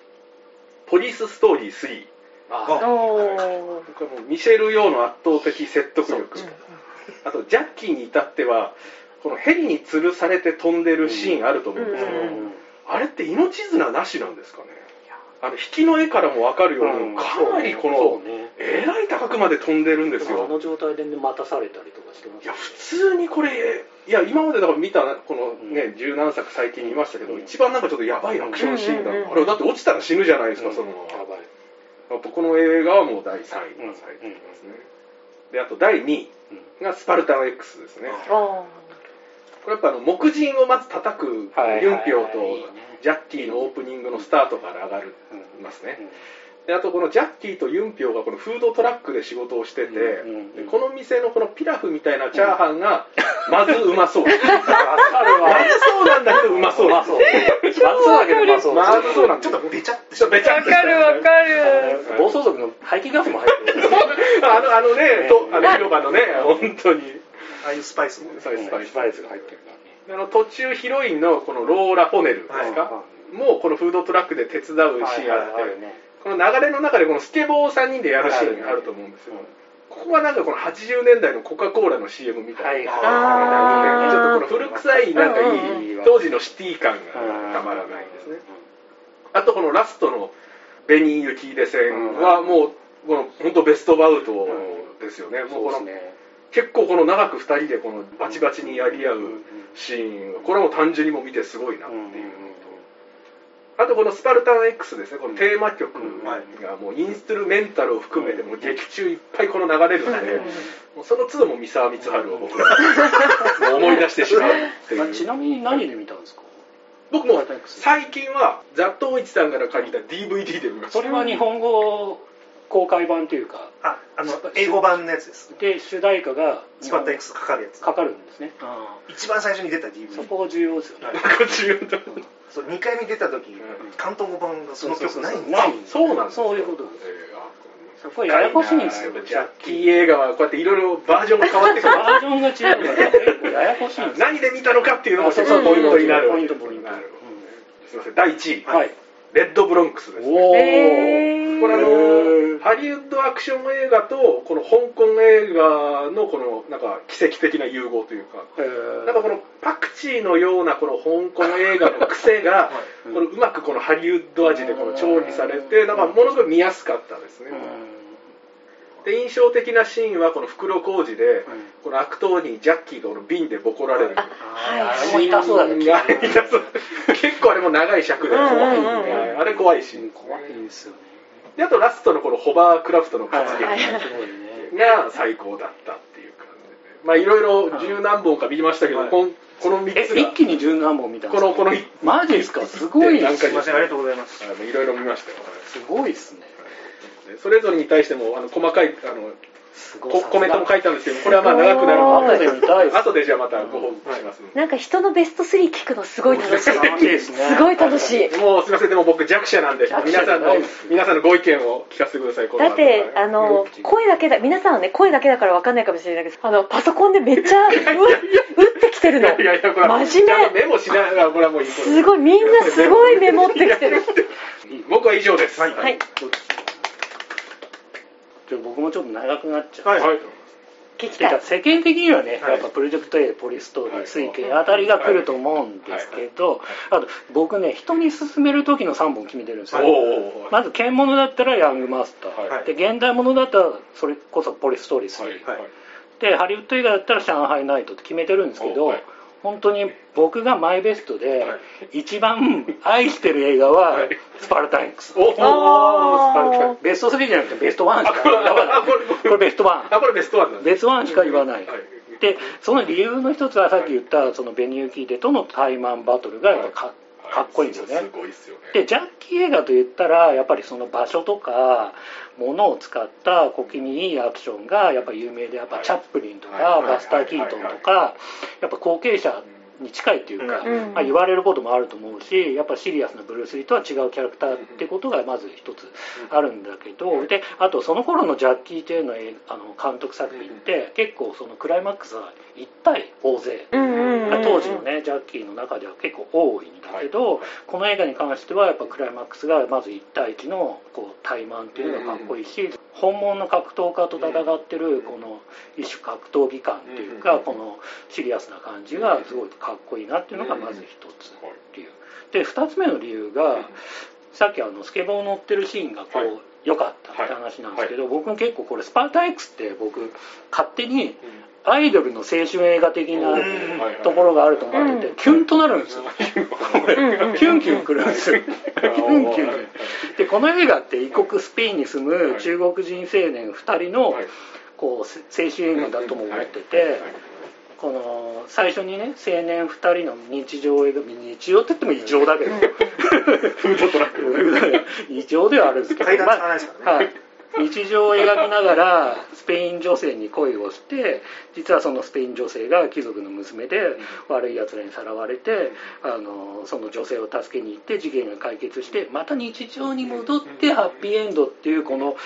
ポリスストーリー3
あ
おー。
僕はもうミシェル・ヨーの圧倒的説得力。あとジャッキーに至ってはこのヘリに吊るされて飛んでるシーンあると思うんですけど、
うん
あれって命綱なしなんですかね？あの引きの絵からも分かるように、
うん
かなりこ
そ
の
うね。
えらい高くまで飛んでるんですよ。
あの状態でね待たされたりとかしてます
いや普通にこれいや今までだから見たこのね十何作最近見ましたけど、
うん。
一番なんかちょっとやばいアクションシーンだ、
うんうんうん。
あれだって落ちたら死ぬじゃないですか、
うん。
その
やばい。
あとこの映画はもう第3位にされてますね、であと第2位がスパルタン X ですね、
あ
これやっぱあの木人をまず叩く
はい
ユンピョウとジャッキーのオープニングのスタートから上がるますね、であとこのジャッキーとユンピョウがこのフードトラックで仕事をしてて、
うん。うん。うん
でこの店のこのピラフみたいなチャーハンがまずうまそう、まず
わかるわ。
そうなんだけどうまそう。
うまそう。松だけどうまそう
まずそうなん
ちょ
だ
っとべちゃって
ちょっとべちゃっとした。
わかるわかる。
暴走族の排気ガスも入ってる。
あのあのね、とあの広場のね、本当に、
ああいうスパイスもね。
スパイス。
スパイスが入ってるからね。
あの途中ヒロインのこのローラ・ホネルですか、
は
もうこのフードトラックで手伝うシーンあって、
はいはいはい。あるね
この流れの中でこのスケボーを3人でやるシーンがあると思うんですよ、ここはなんかこの80年代のコカ・コーラの CM みたいな、
あー。
ちょっとこの古臭いなんかいい、当時のシティ感がたまらないですね、あとこのラストの紅雪出戦はもうこの本当ベストバウトですよね、もうこの
そうですね
結構この長く2人でこのバチバチにやり合うシーンこれはもう単純にも見てすごいなっていうのと、あとこのスパルタン X ですね。このテーマ曲がもうインストゥルメンタルを含めてもう劇中いっぱいこの流れるので、その都度も三沢光晴を僕らもう思い出してしまうっていう。
ま <laughs> あちなみに何で見たんですか？
僕も最近はザ・トウイチさんから借りた DVD で見ました。
それは日本語公開版というか
ああの英語版のやつです。
で主題歌が
スパッタ X かかるやつ。
かかるんですね。
一番最初に出た DVD
そこが重要ですよね。<laughs>
こっち言う。と
そう2回目出た時関東語版がその曲ないんです
ない
そうなんです
そういうことです。
えーあ
そこはややこしいんですよ。
ジャッキー映画はこうやっていろいろバージョンが変わってくる。
バージョンが違うから。ややこしいんですよ。
何で見たのかっていうのも
あそうそう
ポイントになる。
ポイントポイント。
すいません。第1位、
はい
レッドブロンクスです
おお
えー。
これあのハリウッドアクション映画とこの香港映画のこのなんか奇跡的な融合というか。なんかこのパクチーのようなこの香港映画の癖が
うん
このうまくこのハリウッド味でこの調理されてなんかものすごい見やすかったですねで印象的なシーンはこの袋小路でこの悪党にジャッキーがこの瓶でボコられる。
あれも痛そうだね
あれ痛そう結構あれも長い尺で怖いあれ怖いシーン
怖いんですよね
であとラストのこのホバークラフトの活
はい
劇
すごいね
が最高だったっていう感じでまあいろいろ十何本か見ましたけど、
はい
こんこの3
え
つが
一気に十何本見たんですか
このこの
マジですかすごい
なんか
すいませんありがとうございます
いろいろ見ましたよ、
すごいですね
でそれぞれに対してもあの細かいあのココメントも書いたんですけどこれはまあ長くなるの
後で見たいです。
後でじゃあまたご報告します。んで、
なんか人のベスト3聞くのすごい楽しい。
すね。
すごい楽しい。
もうすみません。でも僕弱者なんで皆さんの皆さんのご意見を聞かせてください。
だってあの
うん
声だけだ皆さんはね声だけだから分かんないかもしれないけどあのパソコンでめっちゃう打ってきてるの。
いやいやこれは
真面目。
メモしながらこれはもういい
すごいみんなすごいメモってきてる。
僕は以上です。
はい。
はい
じゃあ僕もちょっと長くなっちゃう、
はい
はい。
聞きたい。
世間的にはね、
はい。
やっぱプロジェクト A ポリストーリー、
はい。
水系あたりが来ると思うんですけど、あと僕ね人に勧める時の3本決めてるんですよ、まず剣物だったらヤングマスター、
はい。
で現代物だったらそれこそポリストーリー3、
はい。はい。
でハリウッド映画だったら上海ナイトって決めてるんですけど、
はい
本当に僕がマイベストで
は
一番愛してる映画は
はい。
スパルタン X、
おおスパルタン
ベス。ト3じゃなくてベスト1しか
あこれ
言わない。
あこれ
これベスト1
あこれベストワンなんです。
ベスト1しか言わない、
はい。
でその理由の一つはさっき言ったそのベニューキーデとのタイマンバトルがやっぱか,、かっこいいんですよね、
すごいですよね。
でジャッキー映画といったらやっぱりその場所とか物を使った小気味いいアクションがやっぱ有名でやっぱチャップリンとか
はい。
バスター・キートンとかやっぱ後継者に近いっていうか、
うん。
まあ、言われることもあると思うしやっぱシリアスなブルース・リーとは違うキャラクターってことがまず一つあるんだけどであとその頃のジャッキー・チェーンの映あの監督作品って結構そのクライマックスは1対大勢。
うんうんうん。
当時のねジャッキーの中では結構多いんだけど、この映画に関してはやっぱクライマックスがまず1対1のこう対マンっていうのがかっこいいし、本物の格闘家と戦ってるこの一種格闘技感っていうか、
うん。
このシリアスな感じがすごいかっこいいなっていうのがまず一つ理由。で2つ目の理由がさっきあのスケボー乗ってるシーンがこう、
はい。
良かったって話なんですけど、僕も結構これスパルタ X って僕勝手にアイドルの青春映画的なところがあると思ってて、
うん。
キュンとなるんですよ。キュンキュンくるんですよ。キュンキュン。<laughs> で、この映画って異国スペインに住む中国人青年2人の
はい。
こう青春映画だとも思ってて、この最初にね青年2人の日常を描く日常って言っても異常だけど。
フードトラック
異常ではあるんですけど。
ね。
はい。日常を描きながらスペイン女性に恋をして実はそのスペイン女性が貴族の娘で悪い奴らにさらわれてあのその女性を助けに行って事件が解決してまた日常に戻ってハッピーエンドっていうこの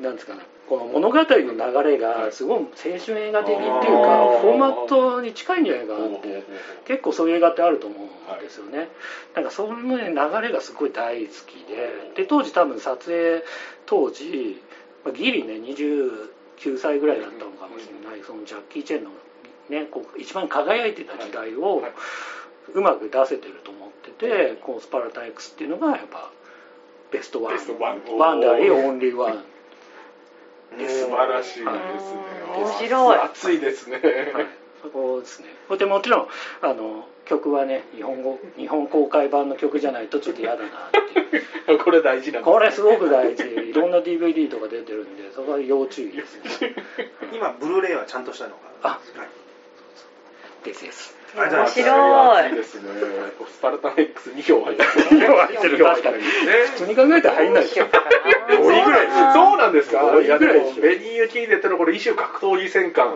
なんですかねこの物語の流れがすごい青春映画的っていうかフォーマットに近いんじゃないかなって結構そういう映画ってあると思うんですよね、なんかそのね流れがすごい大好きでで当時多分撮影当時、まあギリね29歳ぐらいだったのかもしれないそのジャッキー・チェンの、ね、こう一番輝いてた時代をうまく出せてると思っててこのスパルタ X っていうのがやっぱベストワン。
ベストワン。
ワンダーリー。オンリーワン
素晴らしいですね
うん面白い
熱いですね
はい、そこですね。それでもちろんあの曲はね日本語日本公開版の曲じゃないとちょっと嫌だなっていう。<laughs>
これ大事な
これすごく大事。いろんな DVD とか出てるんでそこは要注意ですね。<laughs>
今ブルーレイはちゃんとしたのかな？
あ
はい
ですです。
面白い。
熱いですね。スパルタン X2 票入ってる
2票入ってる確かに
ね。
普通に考えたら入んないでしょ。
5位ぐらい。そうなんですか
5位
いやで
ぐらいでしょ
もベニーユ・キーネットのこれ異種格闘技戦艦。あ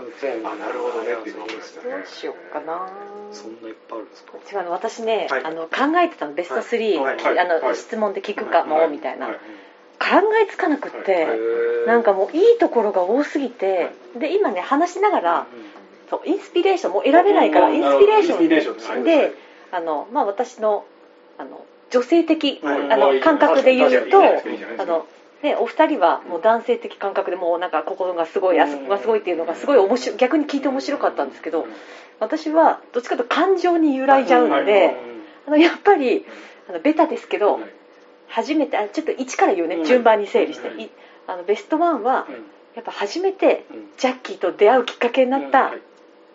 なるほどねっていうのを思いましたね。
どうしようかな。
そんないっぱいあるんですか？
違うの私ね、
はい。
あの考えてたのベスト3、
はい。
はい。
あの
はい。
質問で聞くかも、
はい。
みたいな、
はい。
考えつかなくって、
はい。
なんかもういいところが多すぎて、で今ね話しながら、そうインスピレーションもう選べないから、
うん
インスピレーション
で
あの、まあ、私のあの女性的、
はい。
あの感覚で言うとあの、ね、お二人はもう男性的感覚でもうなんか心がすごいあそこがすごいっていうのがすごい面白い逆に聞いて面白かったんですけど私はどっちかというと感情に揺らいじゃうの
はい。
であのやっぱりあのベタですけど
はい。
初めてあちょっと1から言うね、
うん。
順番に整理して、あのベストワンは
うん。
やっぱ初めて
うん。
ジャッキーと出会うきっかけになっ
うん。
た
はい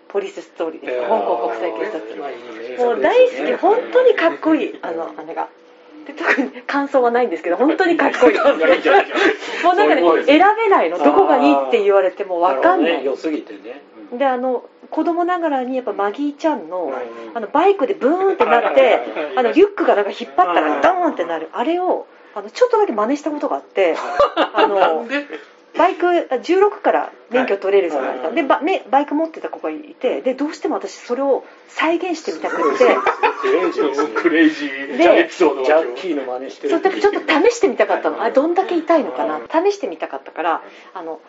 ポリスストーリーです、
えー。
香港国際警察
まあいい名作です
もう大好き。本当にかっこいい。あの姉が。で特に感想はないんですけど本当にかっこいい。<laughs> <laughs> もうなんかね選べないの。どこがいいって言われても分かんない。
ね。良すぎてね。うん。
であの子供ながらにやっぱマギーちゃんの
うん。
あのバイクでブーンってなってあのリュックがなんか引っ張ったらドーンってなる。あれをあのちょっとだけ真似したことがあって <laughs> あの
で？
バイク16から免許取れるじゃないですか、
はい
でバめバイク持ってた子がいてでどうしても私それを再現してみたくって。
クレイジーですね。
クレイジ
ャッキーの真似してる。
そうちょっと試してみたかったの。あれどんだけ痛いのかな。試してみたかったからあの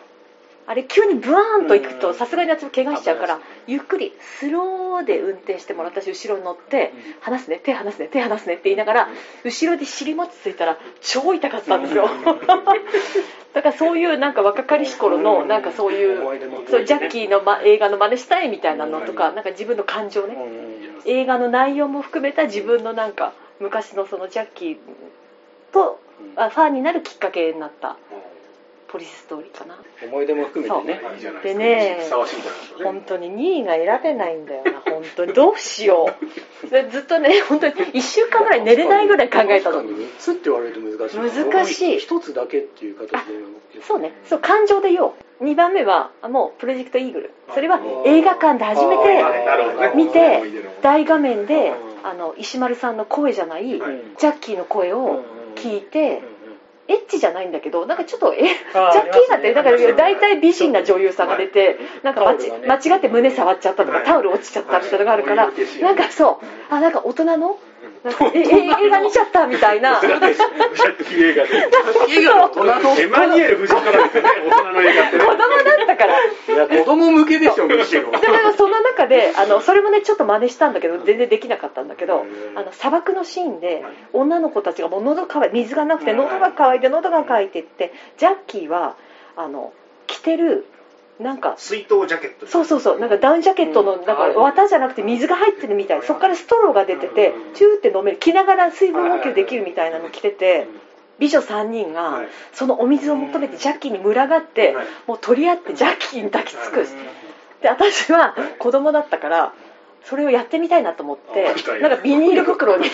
あれ急にブワーンと行くと
うん。
さすがに私も怪我しちゃうからゆっくりスローで運転してもらった私後ろに乗って
うん。
離すね手離すね手離すねって言いながら後ろで尻餅ついたら超痛かったんですよ。<laughs> だからそういうなんか若かりし頃のなんかそういうそうジャッキーの、ま、映画の真似したいみたいなのとかなんか自分の感情ね
うん。
映画の内容も含めた自分のなんか昔のそのジャッキーとあファンになるきっかけになったポリスストーリーかな。
思い出も含めてね。
いいじゃない
で
ですか
ね。本当に2位が選べないんだよな本当に。どうしよう。<laughs> でずっとね本当に1週間ぐらい寝れないぐらい考えたの。
確かに3つって言われると難しい
難しい。
一つだけっていう形で。
そうね。そう感情で言おう。2番目はあもうプロジェクトイーグル。それは映画館で初めて
あー。なるほどね。
見て大画面で
うん。
あの石丸さんの声じゃないジ
はい。
ャッキーの声を聞いてエッチじゃないんだけどなんかちょっとえジャッキーだってなんか大体美人な女優さんが出てなんか間違って胸触っちゃったとか
はい。
タオル落ちちゃったみたいなのがあるからなんかそう。あなんか大人のなんかええ映画見ちゃったみたいな。
映画で
映画の大人の
エマニュエル夫人からですよね大人の映画ってね。
子供だったから。
いや子供向けでしょむしろ。
だからその中であのそれもねちょっと真似したんだけど全然できなかったんだけどあの砂漠のシーンで女の子たちがもう喉乾い水がなくて喉が乾いて喉が乾いてってジャッキーはあの着てるなんか
水筒ジャケット
そうそうそう。なんかダウンジャケットの
うん。
なんか
はい
綿じゃなくて水が入ってるみたいな。そこからストローが出てて
うん
チューって飲める着ながら水分補給できるみたいなの着てて美女3人が
はい。
そのお水を求めてジャッキーに群がって
はい。
もう取り合ってジャッキーに抱きつく。
はい
で私は子供だったからそれをやってみたいなと思って
あ
な。んかビニール袋に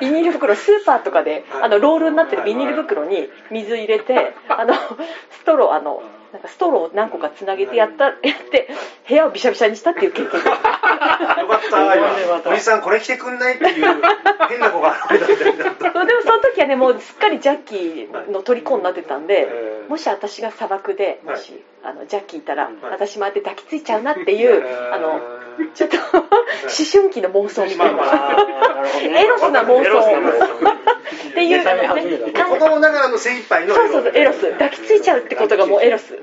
ビニール袋スーパーとかで
はい。
あのロールになってるビニール袋に水入れてあのストローあのなんかストローを何個かつなげてやったやって部屋をびしゃびしゃにしたっていう経験。が <laughs>
よかった。今おじさんこれ着てくんないっていう変な子が現れたみたいになった。<laughs>
そうでもその時はねもうすっかりジャッキーの虜になってたんで
えー
もし私が砂漠でもし、あのジャッキーいたら、
うん。
私もあって抱きついちゃうなっていう、あのちょっと思春期の妄想みたい
まあ
な。エロスな妄想。っていうね
子供ながらの精一杯の
そうそうそうエロス。抱きついちゃうってことがもうエロス。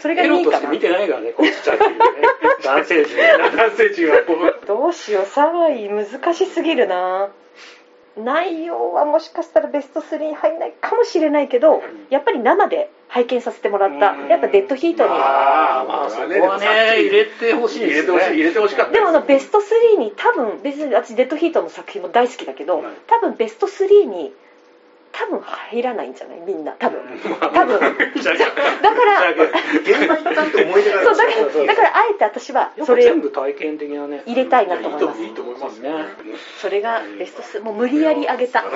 それが
エ
いいかな
ロとして見てないからねこっちジャッキーね。<laughs> 男性陣。
男性陣はこう。
どうしようサイ難しすぎるな内容はもしかしたらベスト3に入んないかもしれないけどやっぱり生で拝見させてもらった
うん。
やっぱデッドヒートに。
ああまあそこはね入れてほしいですね。
入れてほしい入れてほしかった
でもあのベスト3に多分別に私デッドヒートの作品も大好きだけど多分ベスト3に多分入らないんじゃない？みんな。多分。<laughs> 多分。<laughs> だから
現場行ったって思い出がある。
そうだからだからあえて私はそれ
全部体験的なね
入れたいなと思います。
いいと思います
ね。
それがベスト3もう無理やり上げた。でも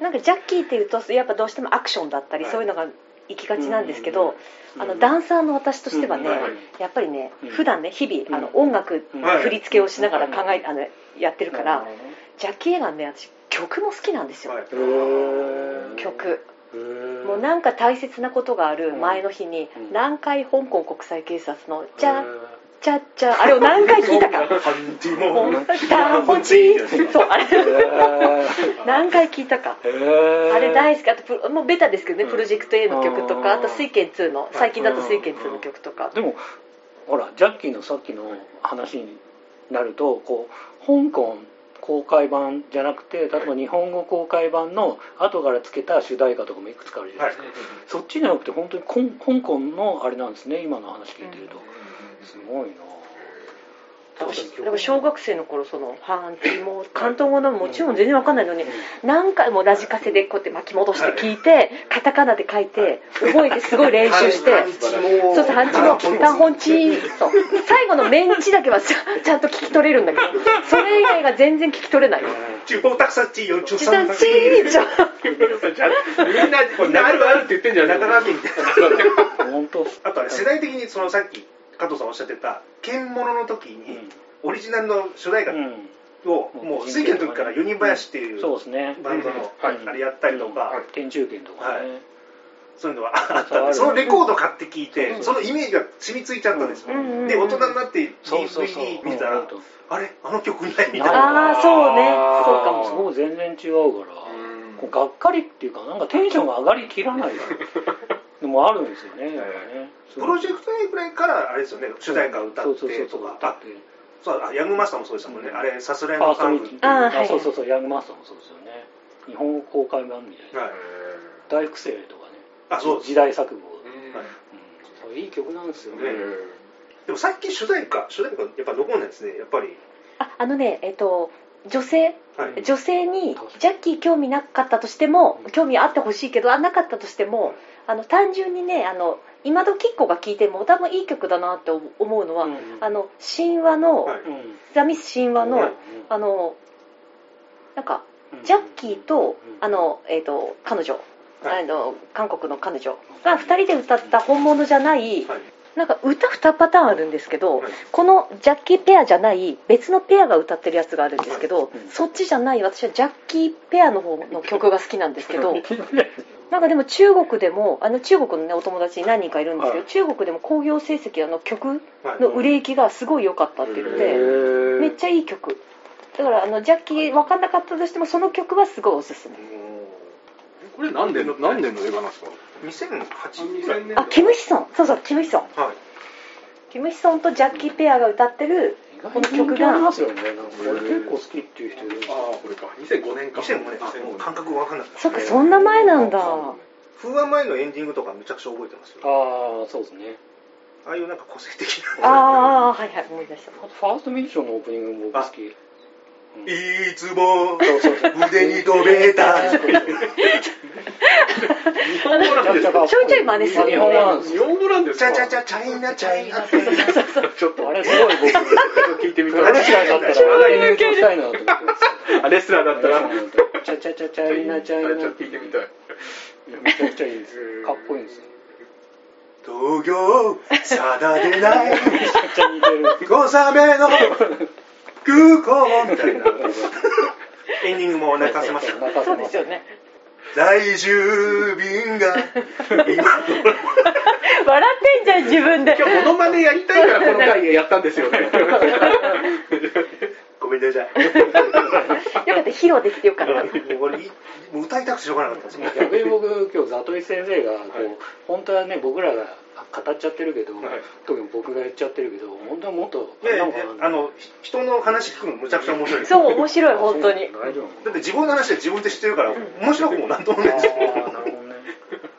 なんかジャッキーっていうとやっぱどうしてもアクションだったり
はい。
そういうのが行きがちなんですけど、
うん
あのダンサーの私としてはね、
うんはい。
やっぱりね、
うん。
普段ね日々あの
うん。
音楽、
うん
振り付けをしながら考え、
うん
あのやってるから、ジャッキー映画のね私曲も好きなんですよ、
はい。
曲。もうなんか大切なことがある前の日に
うん。
何回香港国際警察の「チャッ
へ
チャッチャ」あれを何回聞いたか？
ハンティ「モン
ダンポチ」そうあれ。
ー。<laughs>
何回聞いたか？あれ大好き。あともうベタですけどね、
うん。
プロジェクト A の曲とか
うん
あと水拳2の最近だと水拳2の曲とか。
でもほらジャッキーのさっきの話になるとこう香港公開版じゃなくて例えば日本語公開版の後からつけた主題歌とかもいくつかあるじゃないですか、そっちじゃなくて本当に香港のあれなんですね今の話聞いてると、すごいな
だから小学生の頃そのハンティも関東語のもちろん全然わかんないのに何回もラジカセでこうやって巻き戻して聞いてカタカナで書いて覚えてすごい練習してそうそう、ハンチも、タンホンチそう。最後のメンチだけはちゃんと聞き取れるんだけど、<laughs> それ以外が全然聞き取れない。
チュポタクサチーヨチュ
チタン
サンタ
チーちゃん。<laughs>
みんなるあるって言ってんじゃな
な <laughs>
本当。
あとはね世代的にそのさっき加藤さんおっしゃってた剣物の時にオリジナルの主題歌
うん。
をもう水拳の時から四人林っていう
そうですね。
バンドの
はい
あれやったりとか。
天中剣とかね、
そういうのはあったんでそのレコード買って聞いて
うん。
そのイメージが染みついちゃったんですよ。で大人になって
そうそうそう
DVD 見たら
うん本
あれ？あの曲ないみたいな。
ああ、そうね。そうかも。
ごい全然違うから、こうがっかりっていうかなんかテンションが上がりきらない <laughs> のもあるんですよね。ね
プロジェクト A ぐらいからあれですよね。主題歌歌っ
そうそうそう
てとかあ
そう歌って。
そうあヤングマスターもそうでしたもんね。
うん。
あれさすらいのサング
ストミーティング
あーはい。
そうそうそうヤングマスターもそうですよね。日本語公開版みたいな
はい。
大福星とかね。
あそう。です
時代錯誤、うん。
はい。
それいい曲なんですよね、
でも最近主題歌主題歌やっぱ残んないですね。やっぱり。
あ、あのね、えっと、女性、
はい。
女性にジャッキー興味なかったとしても、興味あってほしいけど、あなかったとしても、あの単純にね、あの今時っ子が聴いても多分いい曲だなって思うのは、
うん。
あの神話の、
はい。
うん
ザミス神話の、
うん。
あのなんか
うん。
ジャッキーと、
うん。
あの、えっ、と、彼女、
はい。
あの、韓国の彼女。が二人で歌った本物じゃない、
はい。
なんか歌2パターンあるんですけど、
はい。
このジャッキーペアじゃない別のペアが歌ってるやつがあるんですけど、
うん。
そっちじゃない私はジャッキーペアの方の曲が好きなんですけどなんかでも中国でもあの中国のねお友達に何人かいるんですけど、
はい。
中国でも興行成績あの曲
はい。
の売れ行きがすごい良かったって言って、めっちゃいい曲。だからあのジャッキー分かんなかったとしてもその曲はすごいおすすめ。
これ何年の何年の映画なんですか
？2008ぐらい
2000年
あキム・ヒソン。そうそうキム・ヒソン。
はい。
キム・ヒソンとジャッキーペアが歌ってるこの曲が
ますよね。れ結構好きっていう人いる
ああこれか。2005年か。
2005年。あ感覚分かんなくなった
そっかそんな前なんだ
風話前のエンディングとかめちゃくちゃ覚えてますよ。
ああそうですね
ああいうなんか個性的な
ああはいはい思い出した。
あとファーストミッションのオープニングも僕好き。うん
いつも腕に止めた
日本語なんですか
ちょいちょい真似する
日
よね
本語なんです
日本語なんですか
チャチャチャチャイナチャイナ
ちょっと
あれすごい僕
聞いてみた
レスラーだったらあれ演奏したいなと
レスラーだったら
チャチャチャチャイナチャイナ
ちょっと聞いてみたい
めちゃくちゃいいです。かっこいいんですよ。<laughs>
東京定でない。
めちゃくちゃ似てる。
小雨の空港みたいな。<laughs> エンディングも泣かせました。
泣かせました
そうですよね。
来住便が。今 <laughs>
笑ってんじゃん自分で。
今日モノマネやりたいからこの回やったんですよね。<laughs>
ごめんなさい
よかった披露できてよかった。
もう歌いたくてしょうがなかったです
逆に僕今日里井先生がこう、
はい。
本当はね僕らが語っちゃってるけど、
はい。
特に僕が言っちゃってるけど本当はもっとなのかな
あのひ人の話聞くのむちゃくちゃ面白い。
そう面白い本当に。
大丈夫
だ。って自分の話で自分で知ってるから面白くもなんともないですよ
ああなるほどね。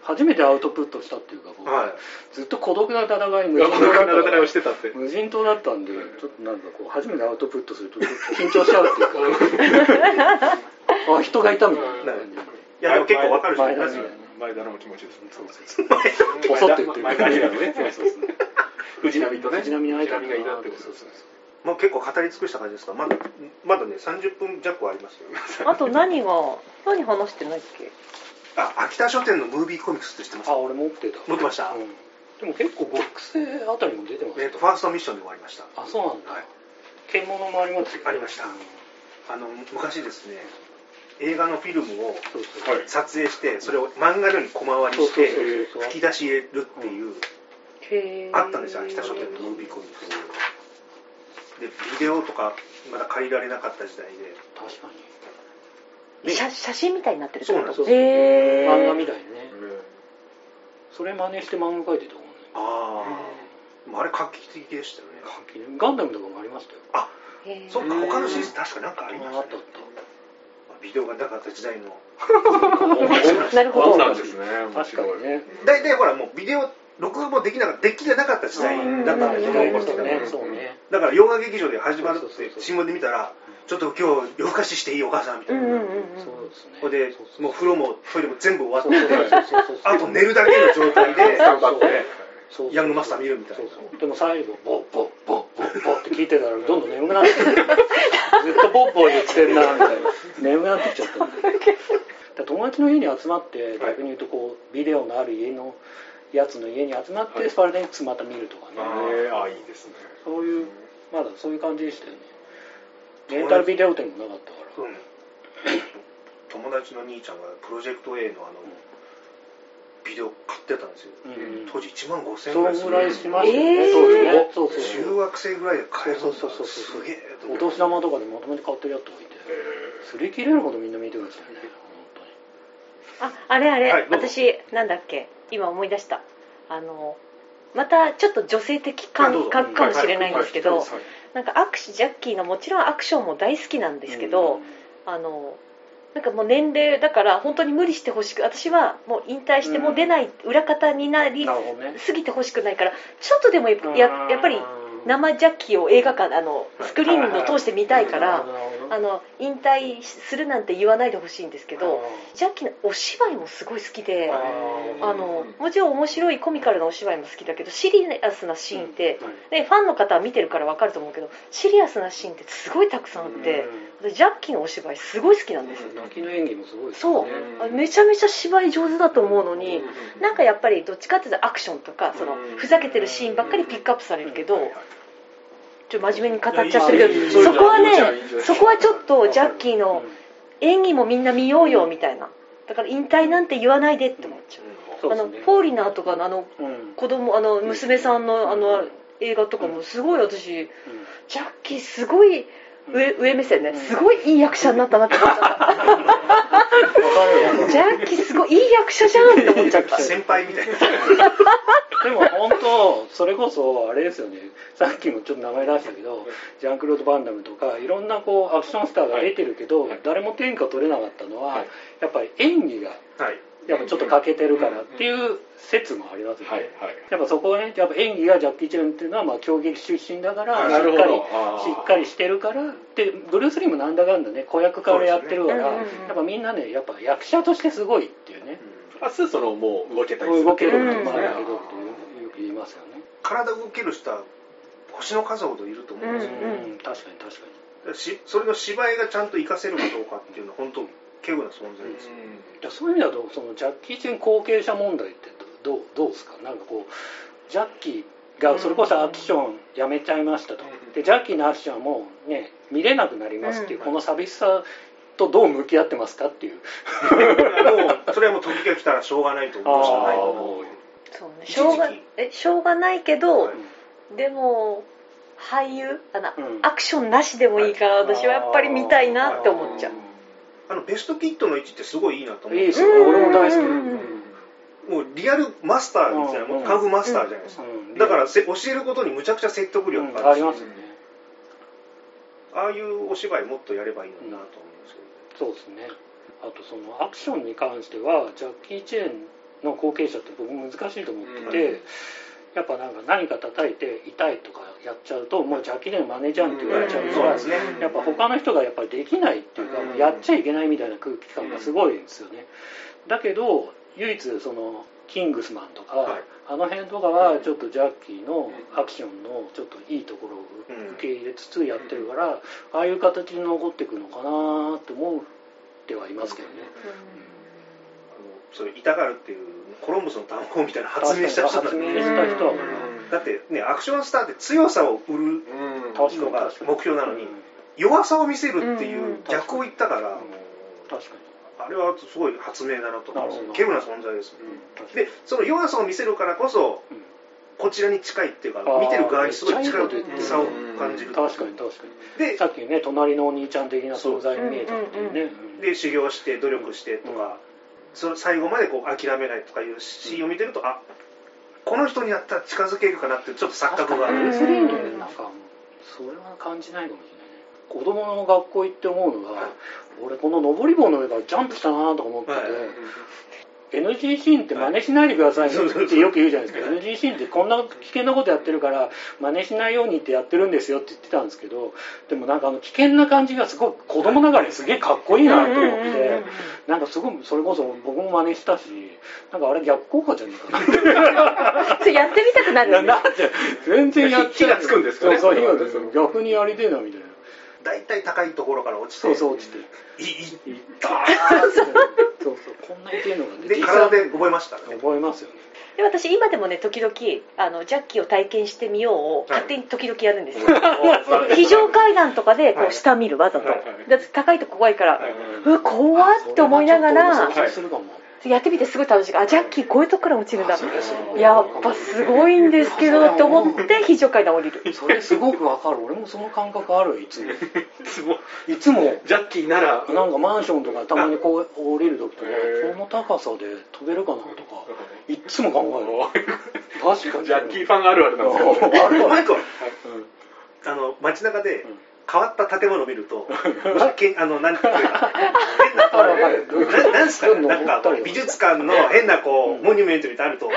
初めてアウトプットしたっていうか僕、
はい。
ずっと孤独な戦い無人島だったか
戦い
ら
をしてたって。
無人島だったんでちょっとなんかこう初めてアウトプットすると緊張しちゃうっていうか。<laughs> あ人がいたみたいな感じ
い。やでも結構わかる人い
前田
の気持ちですね。
そうそうそう。ポソって言ってる
前田明のね。
そうそうそう。
藤波とね。
藤波に会えた
藤波がいたってこと
そうそう
ですね。
もう結構語り尽くした感じですか？まだまだね30分弱はありますよ
あと何が何話してないっけ？
あ秋田書店のムービーコミックスって知ってます？
あ俺持ってた。
持ってました？
うん。でも結構ボックスあたりも出てます
えっとファーストミッションで終わりました。
あそうなんだ、
はい。
獣もありますよね
ありました。
うん
あの昔ですね映画のフィルムを撮影してそれを漫画のように小回りして吹き出し入れるっていうあったんですよ秋田書店の。ムービーコミックスでビデオとかまだ借りられなかった時代で。
確かに。
写写真みたいになってるってこと？
そう
なんです漫画みたいにね。それ真似して漫画描いてたもんね。
あああれ画期的でしたよね。
ガンダムとかもありましたよ。
あそっか他のシリーズ確かなんかありましたね。
あったあった
ビデオがなかった時代の。<laughs>
なるほど。
なんですね。面
確か
白い
に。ね。
大体ほらもうビデオ録画もできなかったデッキがなかった時代だったんですよ。
ねそうね。
だから洋画劇場で始まるって
そうそうそう
新聞で見たらちょっと今日夜更かししていいお母さんみたいな、
うんうんうん
そうですね。
これで
そうそう
もう風呂もトイレも全部終わっ
そうそうそう
て
そうそう。
あと寝るだけの状態でヤングマスター見るみたいな。
そうそう。でも最後ボッボッボッ聞いてたらどんどん眠くなってくるずっとボッボッ言ってんなみたいな。眠くなってきちゃった。友達の家に集まって逆に言うとこうビデオのある家のやつの家に集まって、
はい。
スパルタニックスまた見るとかね、
えーあ、いいですね。
そういうまだそういう感じでしたよね。レンタルビデオ店もなかったから。
うん。<laughs> 友達の兄ちゃんがプロジェクト A のあのビデオ買ってたんですよ、
うん。
当時1万5000円
そ
ぐらいする。
のぐらいしましたよね、
えー
そうそうそう。
中学生ぐらいで買える
そうそうそうそう
すげえ
お年玉とかでまとめて買ってるやつとかいて。擦り切れるほどみんな見てましたよね。本
ああれあれ、
はい
私なんだっけ？今思い出した。あのまたちょっと女性的感覚かもしれないんですけど、
はいはい
なんかアクシジャッキーのもちろんアクションも大好きなんですけど、あのなんかもう年齢だから本当に無理してほしく私はもう引退してもう出ない裏方になり
なるほどね。
過ぎてほしくないからちょっとでもやややっぱり生ジャッキーを映画館あのスクリーンを通して見たいからあの引退するなんて言わないでほしいんですけどジャッキーのお芝居もすごい好きであのもちろん面白いコミカルなお芝居も好きだけどシリアスなシーンって、でファンの方は見てるから分かると思うけどシリアスなシーンってすごいたくさんあって、でジャッキーのお芝居すごい好きなんですよ、
泣きの演技もすごいです
そう。めちゃめちゃ芝居上手だと思うのになんかやっぱりどっちかっていうとアクションとかそのふざけてるシーンばっかりピックアップされるけどちょっと真面目に語っちゃってるけどそこはねそこはちょっとジャッキーの演技もみんな見ようよみたいな。だから引退なんて言わないでって思っちゃう。あのフォーリナーとかのあの
うん。
子供あの娘さんのあの映画とかもすごい私ジャッキーすごい上上目線ね。すごいいい役者になったなって思っちゃった。ジャッキーすごいいい役者じゃんって思っちゃった。<laughs>
先輩みたいな。
でも本当それこそあれですよね。さっきもちょっと名前出したけどジャンクロード・バンダムとかいろんなこうアクションスターが出てるけど、
はい。
誰も天下取れなかったのは、
はい。
やっぱり演技が
はい。
やっぱちょっと欠けてるからっていう説もありますよね、
はいはい。
やっぱそこはねやっぱ演技がジャッキー・チェンっていうのはまあ競技出身だから
あ
しっかり
なるほど。あー。
しっかりしてるからでブルース・リーもなんだかんだね子役からやってるから、
ねうんうんうん。
やっぱみんなねやっぱ役者としてすごいっていうね、
プラスそのもう動けたりする。
動けるって
うん
まあだけどっていうよく言いますよね、
体動ける人は星の数ほどいると思うんですよ、
うん
確かに確かに。
しそれの芝居がちゃんと活かせるかどうかっていうのは本当稀有な存在ですよ、
いやそういう意味だとそのジャッキー・チェン後継者問題ってどうどうですか？なんかこうジャッキーがそれこそアクションやめちゃいましたと。でジャッキーのアクションはもうね見れなくなりますっていう、この寂しさとどう向き合ってますかっていう。
もうそれはもう時が来たらしょうがないと思うしかないと思う
そうねしょうがえしょうがないけど、
はい。
でも俳優あの、
うん。
アクションなしでもいいから私はやっぱり見たいなって思っちゃう、
あのベストキットの位置ってすごいいいなと思う。
いいですよね。
うん
俺も大好き
うんうん
もうリアルマスターみたいな、もうカンフーマスターじゃないですか、
うん
だからせ教えることにむちゃくちゃ説得力
うん
があるし、
ありますよね。
ああいうお芝居もっとやればいいのになと思うんですけど、
そうですね。あとそのアクションに関してはジャッキー・チェーンの後継者って僕難しいと思ってて、
うん。
やっぱなんか何か叩いて痛いとかやっちゃうともうジャッキー・チェーンマネージャーって言われちゃうから、
そうですね
やっぱ他の人がやっぱりできないっていうか、
うん。
やっちゃいけないみたいな空気感がすごいんですよね。だけど唯一そのキングスマンとか、
はい。
あの辺とかはちょっとジャッキーのアクションのちょっといいところを受け入れつつやってるから、ああいう形に残っていくのかなと思ってはいますけどね、
あのそれ痛がるっていうコロンブスの単語みたいな発明した人なん
発明
で、
した人はもう
だってねアクションスターって強さを売るのが目標なのに
うん
弱さを見せるっていう逆を言ったから、
確か
あれはすごい発明だなと思う
なるほど。
稀有な存在ですよ
に、確かに
でその弱さを見せるからこそ
うん
こちらに近いっていうか見てる側にすごい近
いいこと言ってる
さを感じる
確かに確かに。
で
さっきね隣のお兄ちゃん的な存在に見えたっていうね、うん
で修行して努力してとか、その最後までこう諦めないとかいうシーンを見てると、あこの人にやったら近づけるかなってちょっと錯覚がある。
確かに。レスリングでなんかそれは感じないかもしれない。ね子供の学校行って思うのが、俺この登り棒の上からジャンプしたなとか思ってて、
はい。
NG シーンって真似しないでくださいねってよく言うじゃないですか。NG シーンってこんな危険なことやってるから真似しないようにってやってるんですよって言ってたんですけどでもなんかあの危険な感じがすごい子供ながらにすげえかっこいいなと思ってなんかすごいそれこそ僕も真似したしなんかあれ逆効果じゃねえかな <laughs>
それやってみたくなる
全然やっちゃう。
火がつくんですかね？
そうそう火がつく。逆にやりてえなみたいな
大体高いところから落ちて
そうそう落ちて
いい
ったー。っ <laughs> てそうそう。こんな痛いのがね
で体で覚えましたね。
覚えますよね。
で私今でもね時々あのジャッキーを体験してみようを勝手に時々やるんですよ、<laughs> 非常階段とかでこ
はい。
う下見るわざと、
はいはい。
だって高いとこ怖いから、
はいう
わ怖って思いながら
それはちょっと俺も想像するかも
やってみてすごい楽しい。あジャッキーこういうとこから落ちるんだ。やっぱすごいんですけどって思って非常階段降りる。
それすごくわかる。俺もその感覚あるいつも。
い
いつも。
ジャッキーなら。
なんかマンションとかたまにこう降りる時とかこの高さで飛べるかなとかいっつも考える。確かに。
ジャッキーファンあるあるなんですよ。<laughs>
あるある。
あの街中で
うん
変わった建物を見ると、<laughs> けんあのなんていうか <laughs> 変なななんすかねなんか美術館の変なこう、
うん。
モニュメントみたいなのあると、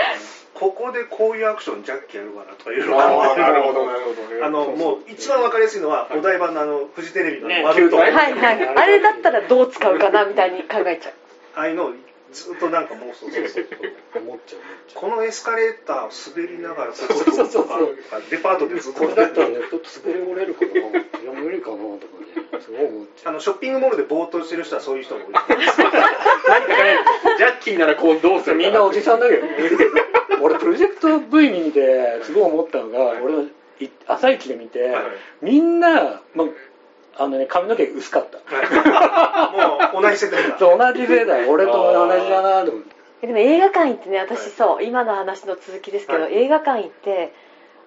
ここでこういうアクションジャッキーやるかなとかいろいろ
あ
るほどなるほど。ね
あのもう一番わかりやすいのは、お台場のあのフジテレビの
ね
窓と、
はい
はいはい。あれだったらどう使うかなみたいに考えちゃう。
ああいうのをずっとなんか妄想する。
思っちゃう思っちゃう。
このエスカレーターを滑りながら
そうそうそうそう。
デパートでずっと
これだったらねちょっと滑り折れるかないや無理かなとかねすごい思っちゃ
あのショッピングモールでぼーっとしてる人はそういう人もいる。
何かねジャッキーならこうどうする <laughs>
みんなおじさんだけど俺プロジェクト V 見てすごい思ったのが俺のい朝一で見て
はい。
みんな、まあのね、髪の毛薄かった。
もう同じ世代だ。<laughs>
そう同じ世代。俺と同じだなと思って。
でも映画館行ってね私そう今の話の続きですけど、
はい。
映画館行って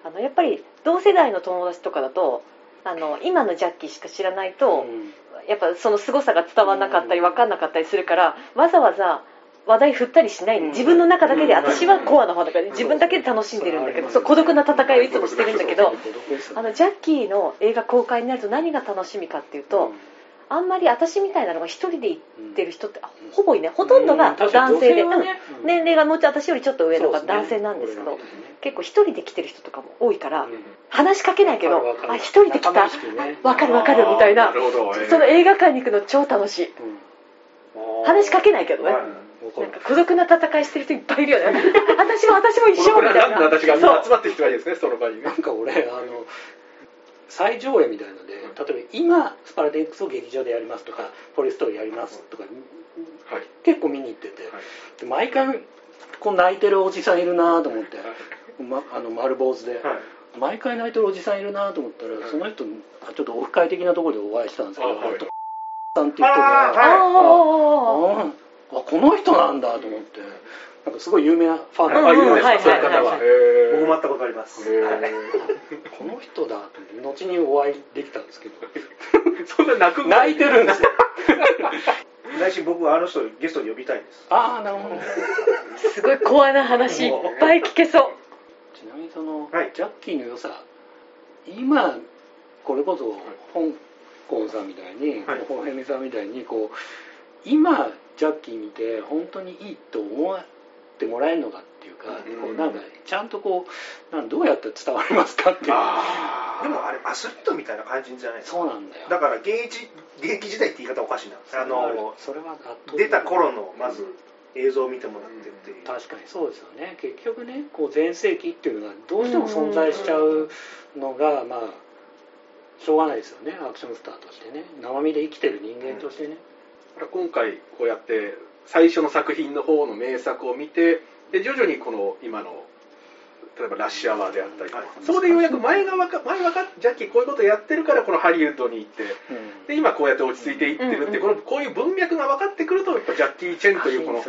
あのやっぱり同世代の友達とかだとあの今のジャッキーしか知らないと、
うん。
やっぱその凄さが伝わらなかったり分かんなかったりするからわざわざ話題振ったりしない。で自分の中だけで
うん。
私はコアの方だから自分だけで楽しんでるんだけどそう孤独な戦いをいつもしてるんだけどあのジャッキーの映画公開になると何が楽しみかっていうと、あんまり私みたいなのが一人で行ってる人ってあほぼいないほとんどが男性で、年齢がもうちょっと私よりちょっと上の
そうですね。
男性なんですけど結構一人で来てる人とかも多いから、
うん。
話しかけないけどあ一人で来た。
意識ね。
わかるわかるみたいな。その映画館に行くの超楽しい。
うん。
話しかけないけどね、なんか孤独な戦いしてる人いっぱいいるよね。<laughs> 私も私も一緒みたいな。
私が集まってきてはいいですねその場に。ね <laughs>
なんか俺あの再上映みたいので例えば今スパルタ X を劇場でやりますとかフォレストをやりますとか
はい。
結構見に行ってて、
はい。
で毎回こう泣いてるおじさんいるなと思って、ま、あの丸坊主で、
はい。
毎回泣いてるおじさんいるなと思ったら、その人あちょっとオフ会的なところでお会いしたんですけど、
あはい。
とさんっていう人で、
あー
あ
ああこの人なんだと思って。なんかすごい有名なファン
うん
がいるん
うん
ですよ、そういう方は、
僕も会ったことあります、
この人だと思って後にお会いできたんですけど。<laughs>
そんな泣く
泣いてるんですよ。<laughs>
来週僕はあの人をゲストに呼びたいんです。
ああなるほど。
あすごいコアな話いっぱい聞けそう。
ちなみにその、
はい。
ジャッキーの良さ今これこそ香港さんみたいに、
はい。
ホヘミさんみたいにこう今ジャッキー見て本当にいいと思ってもらえるのかっていうか、
うん。
こうなんかちゃんとこうなんどうやって伝わりますかっていう。
でもあれアスリートみたいな感じじゃないですか。
そうなんだよ。
だから現役現役時代って言い方おかしいな。あの
それは
出た頃のまず映像を見てもらってっていう、
確かにそうですよね。結局ねこう全盛期っていうのがどうしても存在しちゃうのがまあしょうがないですよね。アクションスターとしてね。生身で生きてる人間としてね、
今回こうやって最初の作品の方の名作を見てで徐々にこの今の例えば「ラッシュアワー」であったりとか、
はい。
そこでようやく前がわか前わかジャッキーこういうことやってるからこのハリウッドに行って
うん。
で今こうやって落ち着いていってるって、
うん
このこういう文脈が分かってくるとやっぱジャッキー・チェンというこの
ね。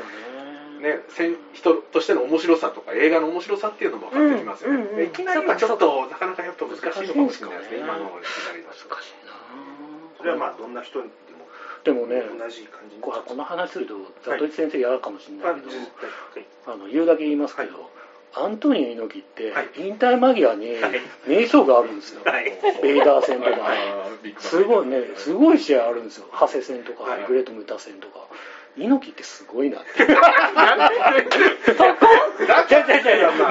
ね、せん人としての面白さとか映画の面白さっていうのも分かってきますよね、
うんうんうん
でいきなりはちょっとなかなかやっぱ難しいのかもしれないですね
ね。
今のいきなりだと。
難しいな。
それはまあどんな人にでも
でもね
同じ感じに。
ここの話するとザトイチ先生嫌かもしれないけど、
あ絶対
あの言うだけ言いますけど、アントニオ猪木って
はい。
引退間際に
はい。
名勝負があるんですよ、
はい。
ベイダー戦とか、すごいねすごい試合あるんですよ。ハセ戦とか、
はい。
グレートムタ戦とか。猪木ってすごいなって。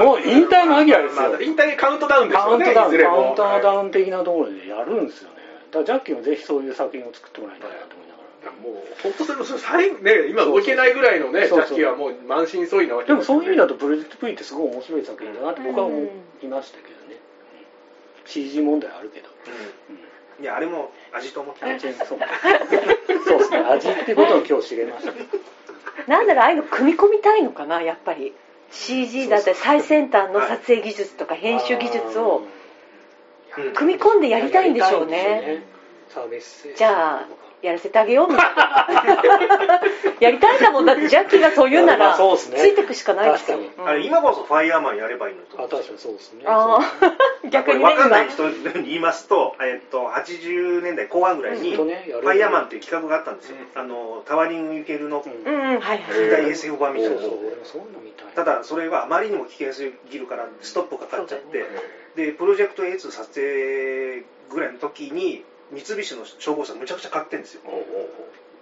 もう引退間際ですよ、
まあ引退カウントダウンです
カウ
よね
ントダウン、カウントダ
はい
ウン的なところでやるんですよね。だからジャッキーもぜひそういう作品を作ってもらいたいなと思いながら。
もう本当それもそれね今動けないぐらいのねジ
そうそう。
ャッキーはもう満身創痍なわけ
でもそういう意味
だ
だとプロジェクト V ってすごい面白い作品だなって僕は思いましたけどね。CG 問題あるけど。
いやあれも味と思って
味そう <laughs> そうですね。味ってことを今日知れました。
なんだろうああいうの組み込みたいのかなやっぱり。CG だったり最先端の撮影技術とか編集技術を
うん。
組み込んでやりたいんでしょうね。
すよサービス精神
じゃあやらせてあげようみたいな。<laughs> やりたいんだもんだってジャッキーがそう言うな
ま
ら
あそうっすね。
ついてくしかないですよ。
確か
うん
あれ今こそファイヤーマンやればいいの？と
あ確かにそうですね。
あー。<laughs> 逆にね
分かんない
今。
人に言いますと,、えっと80年代後半ぐらいに、ファイヤーマンっていう企画があったんですよ、あのタワリング・ユケルの。近代 SF 版みたいな。
た
だそれはあまりにも危険すぎるからストップかかっちゃって、でプロジェクト A2 撮影ぐらいの時に三菱の消防車むちゃくちゃ買ってるんですよ。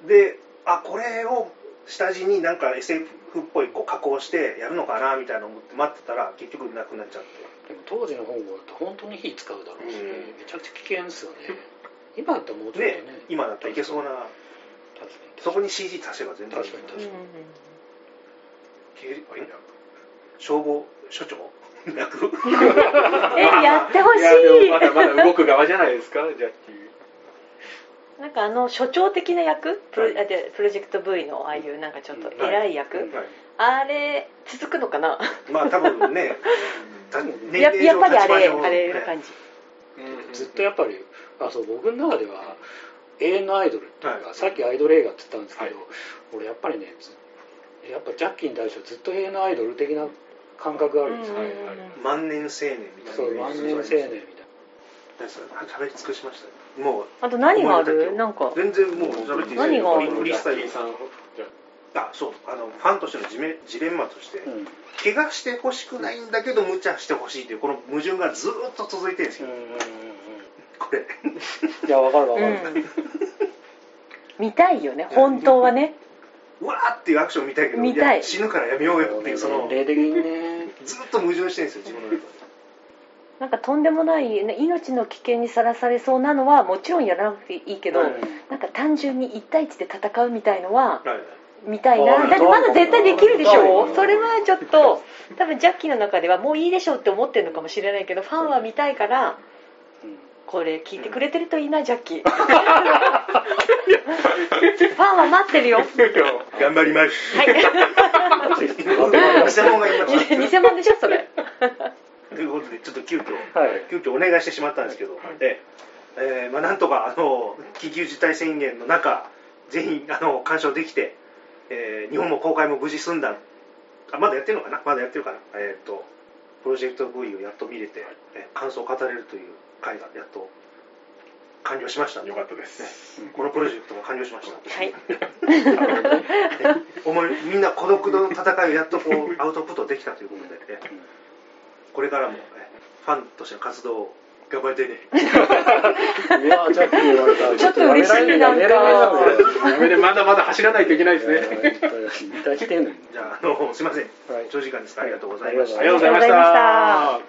であこれを下地になんか SF っぽいこう加工してやるのかなみたいな思って待ってたら結局なくなっちゃって。
でも当時の本郷だと本当に火使うだろうし、
うん。
めちゃくちゃ危険ですよね。今だったらもうちょっとね。
で、今だったらいけそうな。そこに CG 足せば全然
確かに確かに。
経理消防署長？<laughs> 役 <laughs>
えやってほし
い。やでも
い
まだまだ動く側じゃないですかジャッキー
なんかあの所長的な役？プロ,、
はい。
プロジェクト V のああいうなんかちょっと偉い役、
はい。
あれ続くのかな？
まあ多分ね。<laughs>
や
齢上
やっぱりあれあれな感じ。
ずっとやっぱり、あ、そう、僕の中では永遠のアイドルっていうか、
はい。
さっきアイドル映画って言ったんですけど、
はい。
俺やっぱりね、ずやっぱジャッキーに対してはずっと永遠のアイドル的な感覚があるんですよ。
うん
はいはい
万年青年みたいな
そう、万年青年みたいな。
喋り尽くしましたねもう
あと何がある？なんか。
全然もう喋っていい
何がある？
フリースタイル。
さん。
あそう。あのファンとしてのジメジレンマとして、
うん。
怪我してほしくないんだけど無茶してほしいというこの矛盾がずーっと続いてるんですよ、これ。
いや、わかるわかる。
うん。見たいよね。本当はね。
うわーっていうアクション見たいけど
見たい。
や死ぬからやめようよっていうその
年齢的にね、<laughs>
ずーっと矛盾してるんですよ自分の中で
なんかとんでもない、ね、命の危険にさらされそうなのはもちろんやらなくていいけど、
うん
なんか単純に1対1で戦うみたいのは
はい。
見たい
あ
なだってまだ絶対できるでしょ
う。ん
それはちょっと多分ジャッキーの中ではもういいでしょって思ってるのかもしれないけどファンは見たいから
うん。
これ聞いてくれてるといいなジャッキー。ファンは待ってるよ。はい
頑張ります。
偽
偽物がい
偽物でしょそれ
ということでちょっと急遽
はい。
急遽お願いしてしまったんですけど、ええ。ーまあ、なんとかあの緊急事態宣言の中全員あの鑑賞できて、えー日本も公開も無事済んだ。あまだやってるのかな？まだやってるかな？えっ、とプロジェクト V をやっと見れて、えー感想を語れるという回がやっと完了しました。
よかったです。
このプロジェクトが完了しました。
はい。<laughs>
思いみんな孤独の戦いをやっとこうアウトプットできたということで、えこれからもえファンとしての活動を頑張りたいね <laughs>
いやジャッキーに言われたら
ちょっと嬉しいなんか
やめてまだまだ走らないといけないですね。
じゃああのすいません
はい
長時間ですありがとうございました
ありがとうございました。